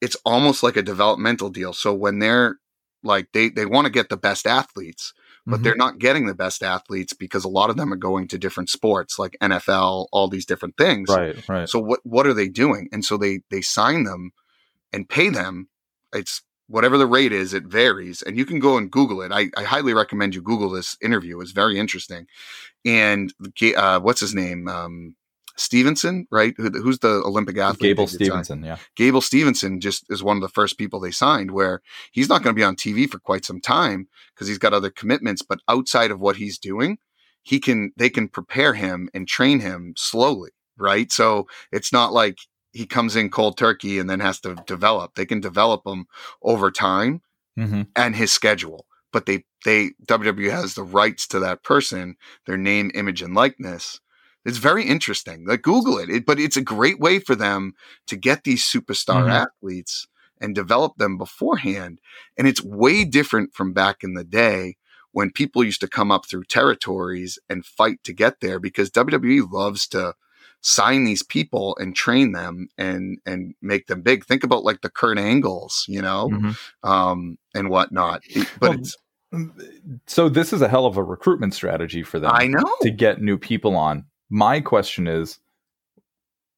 it's almost like a developmental deal. So when they're like they they want to get the best athletes, but Mhm. they're not getting the best athletes because a lot of them are going to different sports like NFL, all these different things. right, right. So what what are they doing? And so they they sign them and pay them. It's whatever the rate is, it varies. And you can go and Google it. I, I highly recommend you Google this interview. It's very interesting. And uh, what's his name? Um, Stevenson, right? Who, who's the Olympic athlete? Gable? Stevenson, yeah. Gable Stevenson just is one of the first people they signed where he's not going to be on TV for quite some time because he's got other commitments, but outside of what he's doing, he can they can prepare him and train him slowly, right? So it's not like he comes in cold turkey and then has to develop. They can develop him over time hmm and his schedule. But they they WWE has the rights to that person, their name, image, and likeness. It's very interesting. Like Google it. it but it's a great way for them to get these superstar Mhm. athletes and develop them beforehand. And it's way different from back in the day when people used to come up through territories and fight to get there because WWE loves to sign these people and train them and and make them big. Think about like the Kurt Angles, you know, Mhm. um, and whatnot. It- but Well, it's So this is a hell of a recruitment strategy for them I know. to get new people on. My question is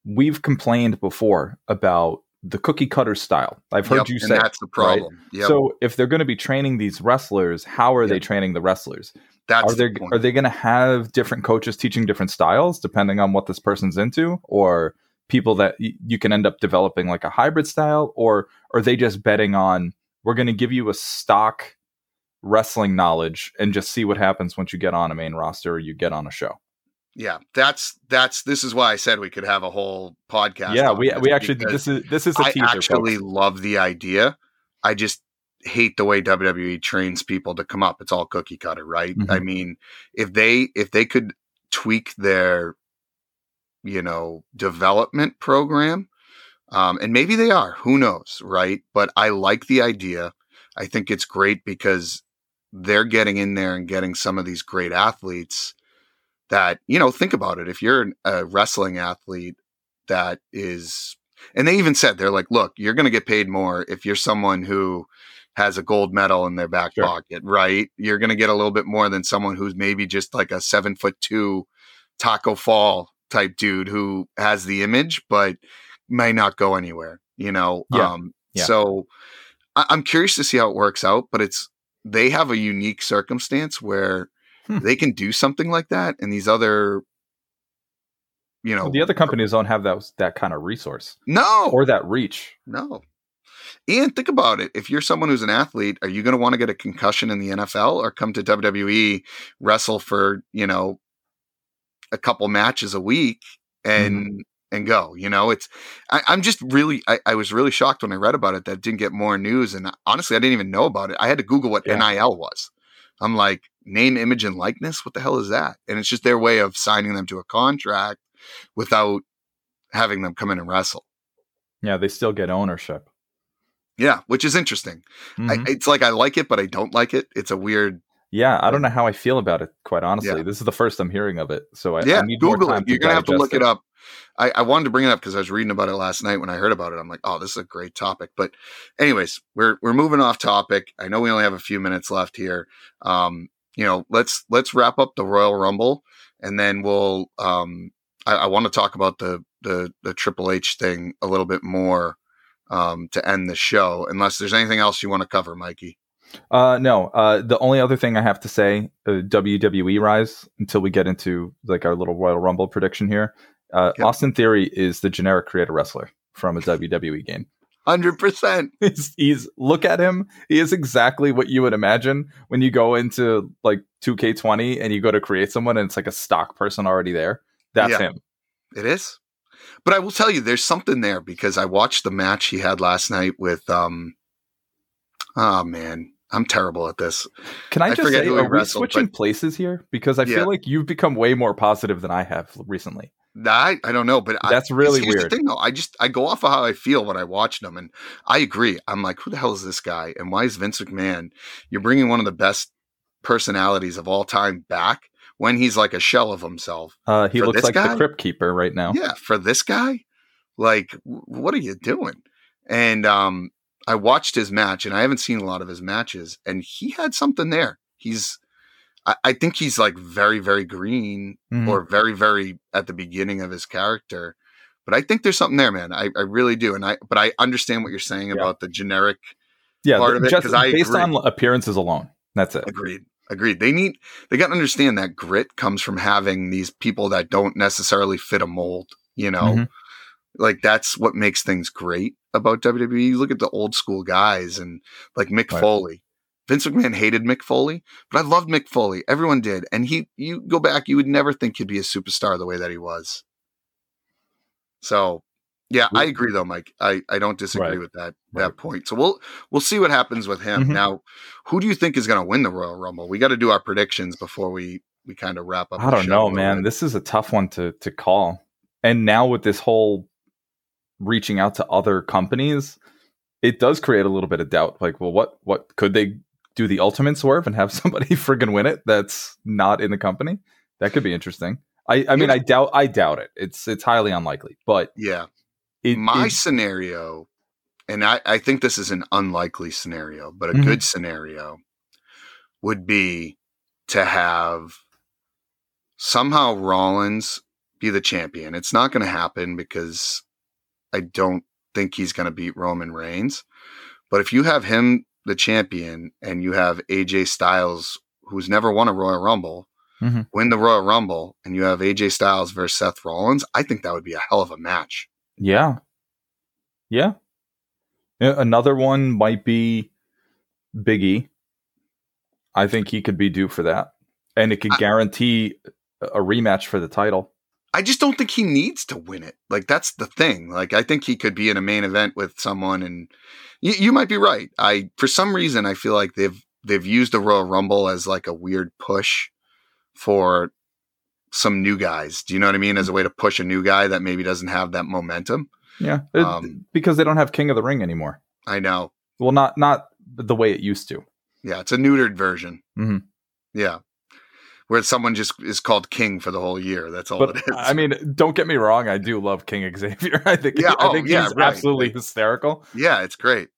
we've complained before about the cookie cutter style. I've heard Yep, you say that's the problem. Yep. So if they're going to be training these wrestlers, how are they training the wrestlers? that's are they the are they going to have different coaches teaching different styles depending on what this person's into or people that y- you can end up developing like a hybrid style or are they just betting on we're going to give you a stock wrestling knowledge and just see what happens once you get on a main roster or you get on a show. Yeah, that's that's this is why I said we could have a whole podcast. yeah, we we actually this is this is a I teaser. I actually folks. love the idea. I just hate the way WWE trains people to come up. It's all cookie cutter, right? Mhm. I mean, if they if they could tweak their you know development program um, and maybe they are who knows right but i like the idea i think it's great because they're getting in there and getting some of these great athletes that you know think about it if you're a wrestling athlete that is and they even said they're like look you're going to get paid more if you're someone who has a gold medal in their back Sure. pocket right you're going to get a little bit more than someone who's maybe just like a seven foot two Tacko Fall type dude who has the image but may not go anywhere you know Yeah. um Yeah. so I- i'm curious to see how it works out but it's they have a unique circumstance where Hmm. they can do something like that and these other you know the other companies don't have that that kind of resource no! or that reach. no. And think about it. If you're someone who's an athlete are you going to want to get a concussion in the nfl or come to wwe wrestle for you know a couple matches a week and and go you know? It's I, i'm just really I, I was really shocked when i read about it that it didn't get more news and honestly i didn't even know about it. I had to google what Yeah. nil was. I'm like name image and likeness what the hell is that and it's just their way of signing them to a contract without having them come in and wrestle Yeah, they still get ownership. yeah which is interesting Mhm. I, it's like I like it, but I don't like it. It's a weird. yeah, I don't know how I feel about it. Quite honestly, Yeah. this is the first I'm hearing of it, so I, yeah, I need more Google time it. You're gonna have to look it up. I, I wanted to bring it up because I was reading about it last night when I heard about it. I'm like, oh, this is a great topic. But, anyways, we're we're moving off topic. I know we only have a few minutes left here. Um, you know, let's let's wrap up the Royal Rumble, and then we'll. Um, I, I want to talk about the the the Triple H thing a little bit more um, to end the show. Unless there's anything else you want to cover, Mikey. Uh, no, uh, the only other thing I have to say, uh, WWE rise until we get into like our little Royal Rumble prediction here. Uh, Yep. Austin Theory is the generic creator wrestler from a WWE game. Hundred percent. [LAUGHS] He's, look at him. He is exactly what you would imagine when you go into like 2K20 and you go to create someone and it's like a stock person already there. That's Yeah. him. It is. But I will tell you, there's something there because I watched the match he had last night with um oh man, I'm terrible at this. Can I, I just say, are we wrestled, switching but- places here? Because I Yeah. feel like you've become way more positive than I have recently. I, I don't know, but I- That's really here's weird. Thing, though, I just I go off of how I feel when I watch them, and I agree. I'm like, who the hell is this guy, and why is Vince McMahon? You're bringing one of the best personalities of all time back when he's like a shell of himself. Uh, he For looks like guy? the Crypt Keeper right now. Yeah, for this guy, like, what are you doing? And um, I watched his match, and I haven't seen a lot of his matches, and he had something there. He's, I, I think he's like very, very green Mhm. or very, very at the beginning of his character. But I think there's something there, man. I, I really do, and I, but I understand what you're saying Yeah. about the generic. yeah, part of it, just I based agree. on appearances alone. That's it. Agreed. Agreed. They need, they got to understand that grit comes from having these people that don't necessarily fit a mold. You know, Mhm. like that's what makes things great about WWE. You look at the old school guys and like Mick Right. Foley. Vince McMahon hated Mick Foley, but I loved Mick Foley. Everyone did. And he you go back, you would never think he'd be a superstar the way that he was. So yeah, I agree though, Mike. I, I don't disagree Right. with that Right. that point. So we'll we'll see what happens with him. Mhm. Now, who do you think is gonna win the Royal Rumble? We gotta do our predictions before we we kind of wrap up. I don't know, man. bit. This is a tough one to to call. And now with this whole reaching out to other companies, it does create a little bit of doubt. Like, well, what what could they do the ultimate swerve and have [LAUGHS] somebody friggin' win it that's not in the company? That could be interesting. I, I mean, I doubt I doubt it. It's it's highly unlikely, but yeah. it, my it- scenario, and I, I think this is an unlikely scenario, but a Mhm. good scenario. would be to have somehow Rollins be the champion. It's not going to happen because I don't think he's going to beat Roman Reigns. But if you have him the champion and you have AJ Styles, who's never won a Royal Rumble, Mhm. win the Royal Rumble, and you have AJ Styles versus Seth Rollins, I think that would be a hell of a match. Yeah. Yeah. Yeah, Another one might be Biggie. I think he could be due for that. And it could guarantee a rematch for the title. I just don't think he needs to win it. Like that's the thing. Like I think he could be in a main event with someone, and you, you might be right. I for some reason I feel like they've they've used the Royal Rumble as like a weird push for some new guys. Do you know what I mean? As a way to push a new guy that maybe doesn't have that momentum. Yeah. Um, because they don't have King of the Ring anymore. I know. Well, not not the way it used to. Yeah, it's a neutered version. Mhm. Yeah. Where someone just is called king for the whole year. That's all But it is. I mean, don't get me wrong. I do love King Xavier. [LAUGHS] I think Yeah, I oh, think yeah, he's right. absolutely Like- hysterical. yeah, it's great.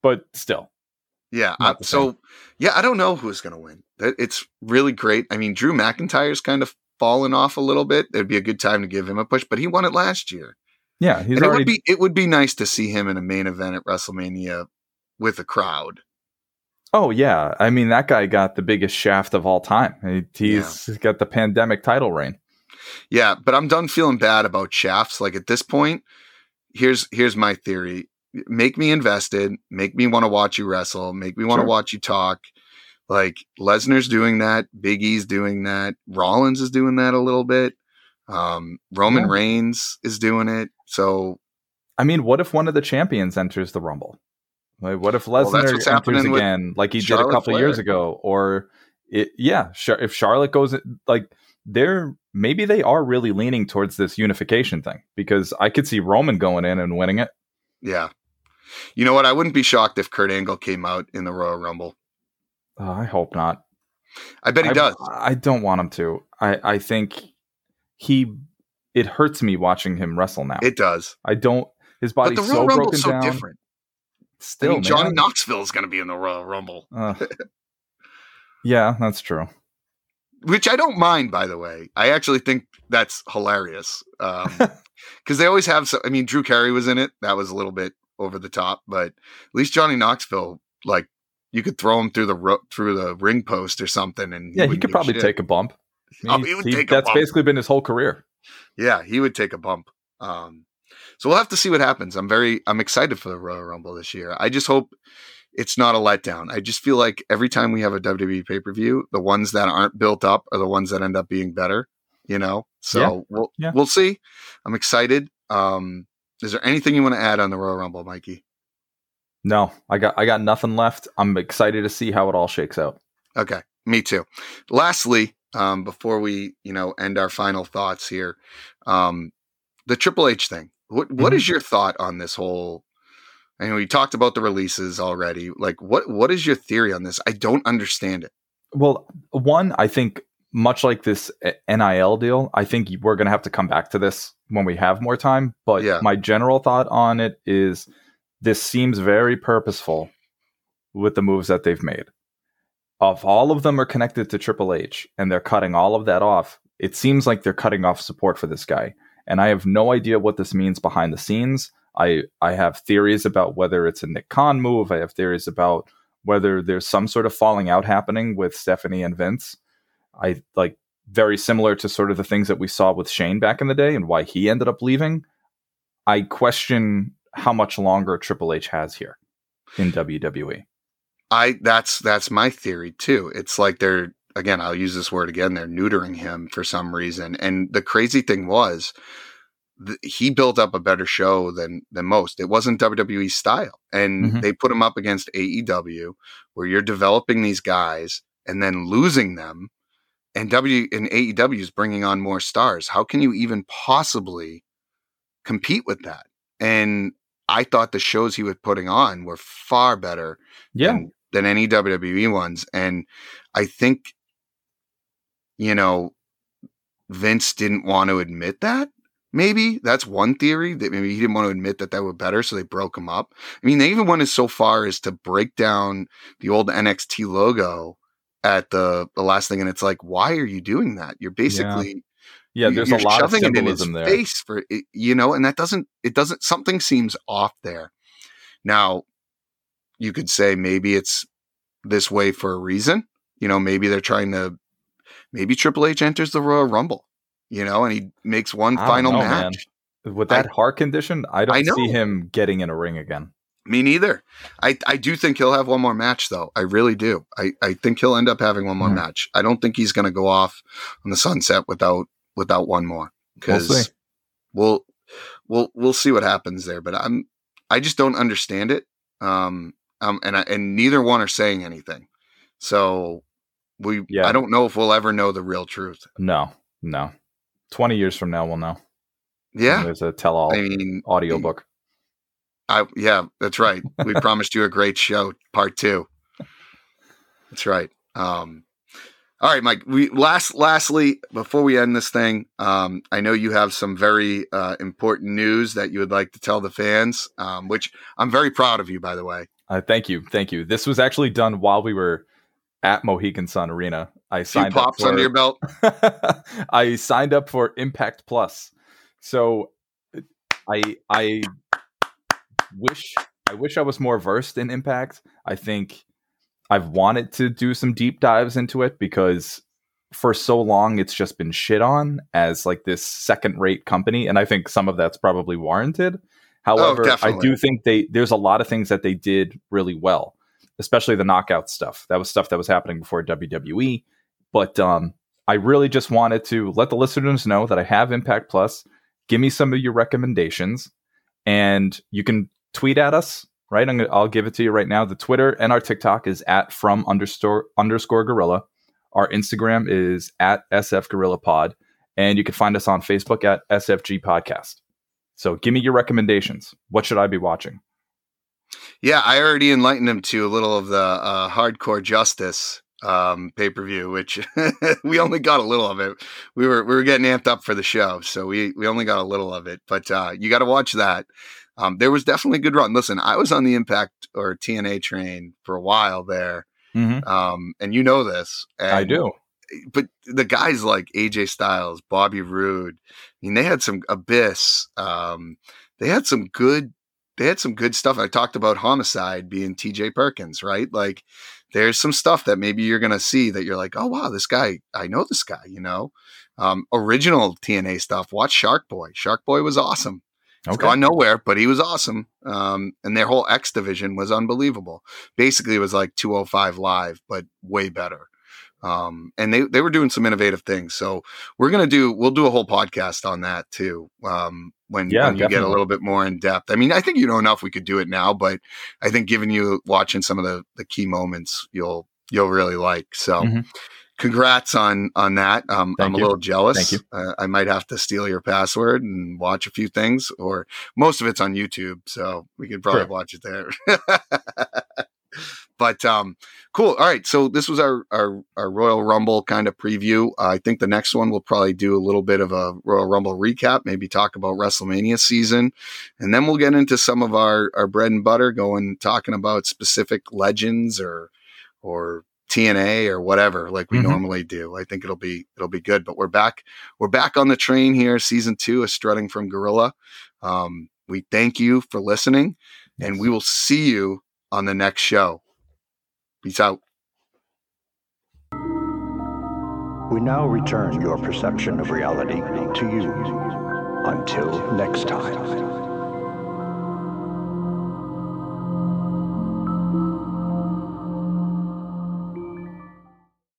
But still, Yeah. Uh, I- the so, yeah, I don't know who's going to win. It's really great. I mean, Drew McIntyre's kind of fallen off a little bit. It'd be a good time to give him a push, but he won it last year. yeah, he's and it already would be it would be nice to see him in a main event at WrestleMania with a crowd. Oh yeah, I mean that guy got the biggest shaft of all time. He- He's got the pandemic title reign. Yeah, but I'm done feeling bad about shafts. Like at this point, here's here's my theory. Make me invested, make me want to watch you wrestle, make me want to Sure. watch you talk. Like Lesnar's doing that, Big E's doing that, Rollins is doing that a little bit. Um, Roman Yeah. Reigns is doing it. So I mean, what if one of the champions enters the Rumble? Like, what if Well, Lesnar what's enters again, like he did Charlotte a couple Flair. years ago? Or, it, yeah, if Charlotte goes, like they're maybe they are really leaning towards this unification thing because I could see Roman going in and winning it. yeah. You know what? I wouldn't be shocked if Kurt Angle came out in the Royal Rumble. Uh, I hope not. I bet he I, does. I don't want him to. I, I think he. It hurts me watching him wrestle now. It does. I don't. His body's so broken so down. different. Still, I mean, Johnny. Knoxville is going to be in the Royal Rumble. Ugh. [LAUGHS] yeah, that's true. which I don't mind, by the way. I actually think that's hilarious [LAUGHS] because they always have. So, I mean, Drew Carey was in it. That was a little bit over the top, but at least Johnny Knoxville, like, you could throw him through the ro- through the ring post or something, and Yeah, he wouldn't could probably shit. take a bump. Oh, He- he would he- take a that's bump. basically been his whole career. Yeah, he would take a bump. Um, so we'll have to see what happens. I'm very, I'm excited for the Royal Rumble this year. I just hope it's not a letdown. I just feel like every time we have a WWE pay per view, the ones that aren't built up are the ones that end up being better. You know, so Yeah. we'll Yeah. we'll see. I'm excited. Um, is there anything you want to add on the Royal Rumble, Mikey? No, I got I got nothing left. I'm excited to see how it all shakes out. Okay, me too. Lastly, um, before we you know end our final thoughts here, um, the Triple H thing. What what Mhm. is your thought on this whole? I know we talked about the releases already. Like, what what is your theory on this? I don't understand it. Well, one, I think much like this uh, NIL deal, I think we're going to have to come back to this when we have more time. But Yeah. my general thought on it is this seems very purposeful with the moves that they've made. If all of them are connected to Triple H and they're cutting all of that off, it seems like they're cutting off support for this guy. And I have no idea what this means behind the scenes. I I have theories about whether it's a Nick Khan move. I have theories about whether there's some sort of falling out happening with Stephanie and Vince. I like very similar to sort of the things that we saw with Shane back in the day and why he ended up leaving. I question how much longer Triple H has here in. WWE. I that's that's my theory too. It's like they're again, I'll use this word again. They're neutering him for some reason. And the crazy thing was, th- he built up a better show than than most. It wasn't WWE style, and Mhm. they put him up against AEW, where you're developing these guys and then losing them. And W and AEW is bringing on more stars. How can you even possibly compete with that? And I thought the shows he was putting on were far better Yeah. than, than any WWE ones. And I think, you know, Vince didn't want to admit that. Maybe that's one theory that maybe he didn't want to admit that that were better, so they broke them up. I mean, they even went as so far as to break down the old NXT logo at the the last thing, and it's like, why are you doing that? You're basically Yeah, you- there's you're a lot of shoving it in his symbolism there. face for you know, and that doesn't it doesn't something seems off there. Now, you could say maybe it's this way for a reason. You know, maybe they're trying to maybe Triple H enters the Royal Rumble, you know, and he makes one I final know, match. man. With I- that heart condition, I don't I see him getting in a ring again. Me neither. I, I do think he'll have one more match though. I really do. I, I think he'll end up having one more Hmm. match. I don't think he's going to go off on the sunset without without one more We'll because we'll we'll we'll see what happens there. But I'm I just don't understand it. Um um and I, and neither one are saying anything. So we Yeah. I don't know if we'll ever know the real truth. No, no. Twenty years from now, we'll know. Yeah. There's a tell-all I mean, audiobook. I yeah, that's right. We promised you a great show, part two. That's right. Um, all right, Mike. We last lastly before we end this thing, um, I know you have some very uh, important news that you would like to tell the fans, um, which I'm very proud of you, by the way. Uh, thank you, thank you. This was actually done while we were at Mohegan Sun Arena. I signed up pops for, under your belt. [LAUGHS] I signed up for Impact Plus. So I I wish I wish I was more versed in Impact. I think I've wanted to do some deep dives into it because for so long it's just been shit on as like this second rate company and I think some of that's probably warranted. Oh, However, I do think they there's a lot of things that they did really well, especially the knockout stuff. That was stuff that was happening before WWE, but um I really just wanted to let the listeners know that I have Impact Plus. Give me some of your recommendations, and you can tweet at us. Right, I'm gonna, I'll give it to you right now. The Twitter and our TikTok is at from underscore underscore gorilla. Our Instagram is at SF Gorilla Pod, and you can find us on Facebook at SFG Podcast. So, give me your recommendations. What should I be watching? Yeah, I already enlightened him to a little of the uh, hardcore justice um, pay per view, which [LAUGHS] we only got a little of it. We were we were getting amped up for the show, so we we only got a little of it. But uh, you got to watch that. Um, there was definitely a good run. Listen, I was on the Impact or TNA train for a while there, Mm-hmm. um, and you know this. I do. but the guys like AJ Styles, Bobby Roode, I mean, they had some Abyss. Um, they had some good. They had some good stuff. I talked about Homicide being TJ Perkins, right? Like, there's some stuff that maybe you're gonna see that you're like, oh wow, this guy, I know this guy. You know, um, original TNA stuff. Watch Shark Boy. Shark Boy was awesome. It's Okay. gone nowhere, but he was awesome. Um, and their whole X division was unbelievable. Basically, it was like 205 live, but way better. Um, and they, they were doing some innovative things. So we're going to do, we'll do a whole podcast on that too. Um, when, Yeah, when you get a little bit more in depth. I mean, I think you know enough we could do it now, but I think giving you watching some of the, the key moments, you'll, you'll really like. So Mhm. congrats on, on that. Um, I'm a you. little jealous. Thank you. Uh, I might have to steal your password and watch a few things or most of it's on YouTube. So we could probably Sure. watch it there. [LAUGHS] but um, cool. All right. So this was our, our, our Royal Rumble kind of preview. Uh, I think the next one we'll probably do a little bit of a Royal Rumble recap, maybe talk about WrestleMania season. And then we'll get into some of our, our bread and butter going, talking about specific legends or, or TNA or whatever, like we Mhm. normally do. I think it'll be, it'll be good, but we're back, we're back on the train here. Season two is strutting from Gorilla. Um, we thank you for listening and we will see you on the next show. Peace out. We now return your perception of reality to you. Until next time.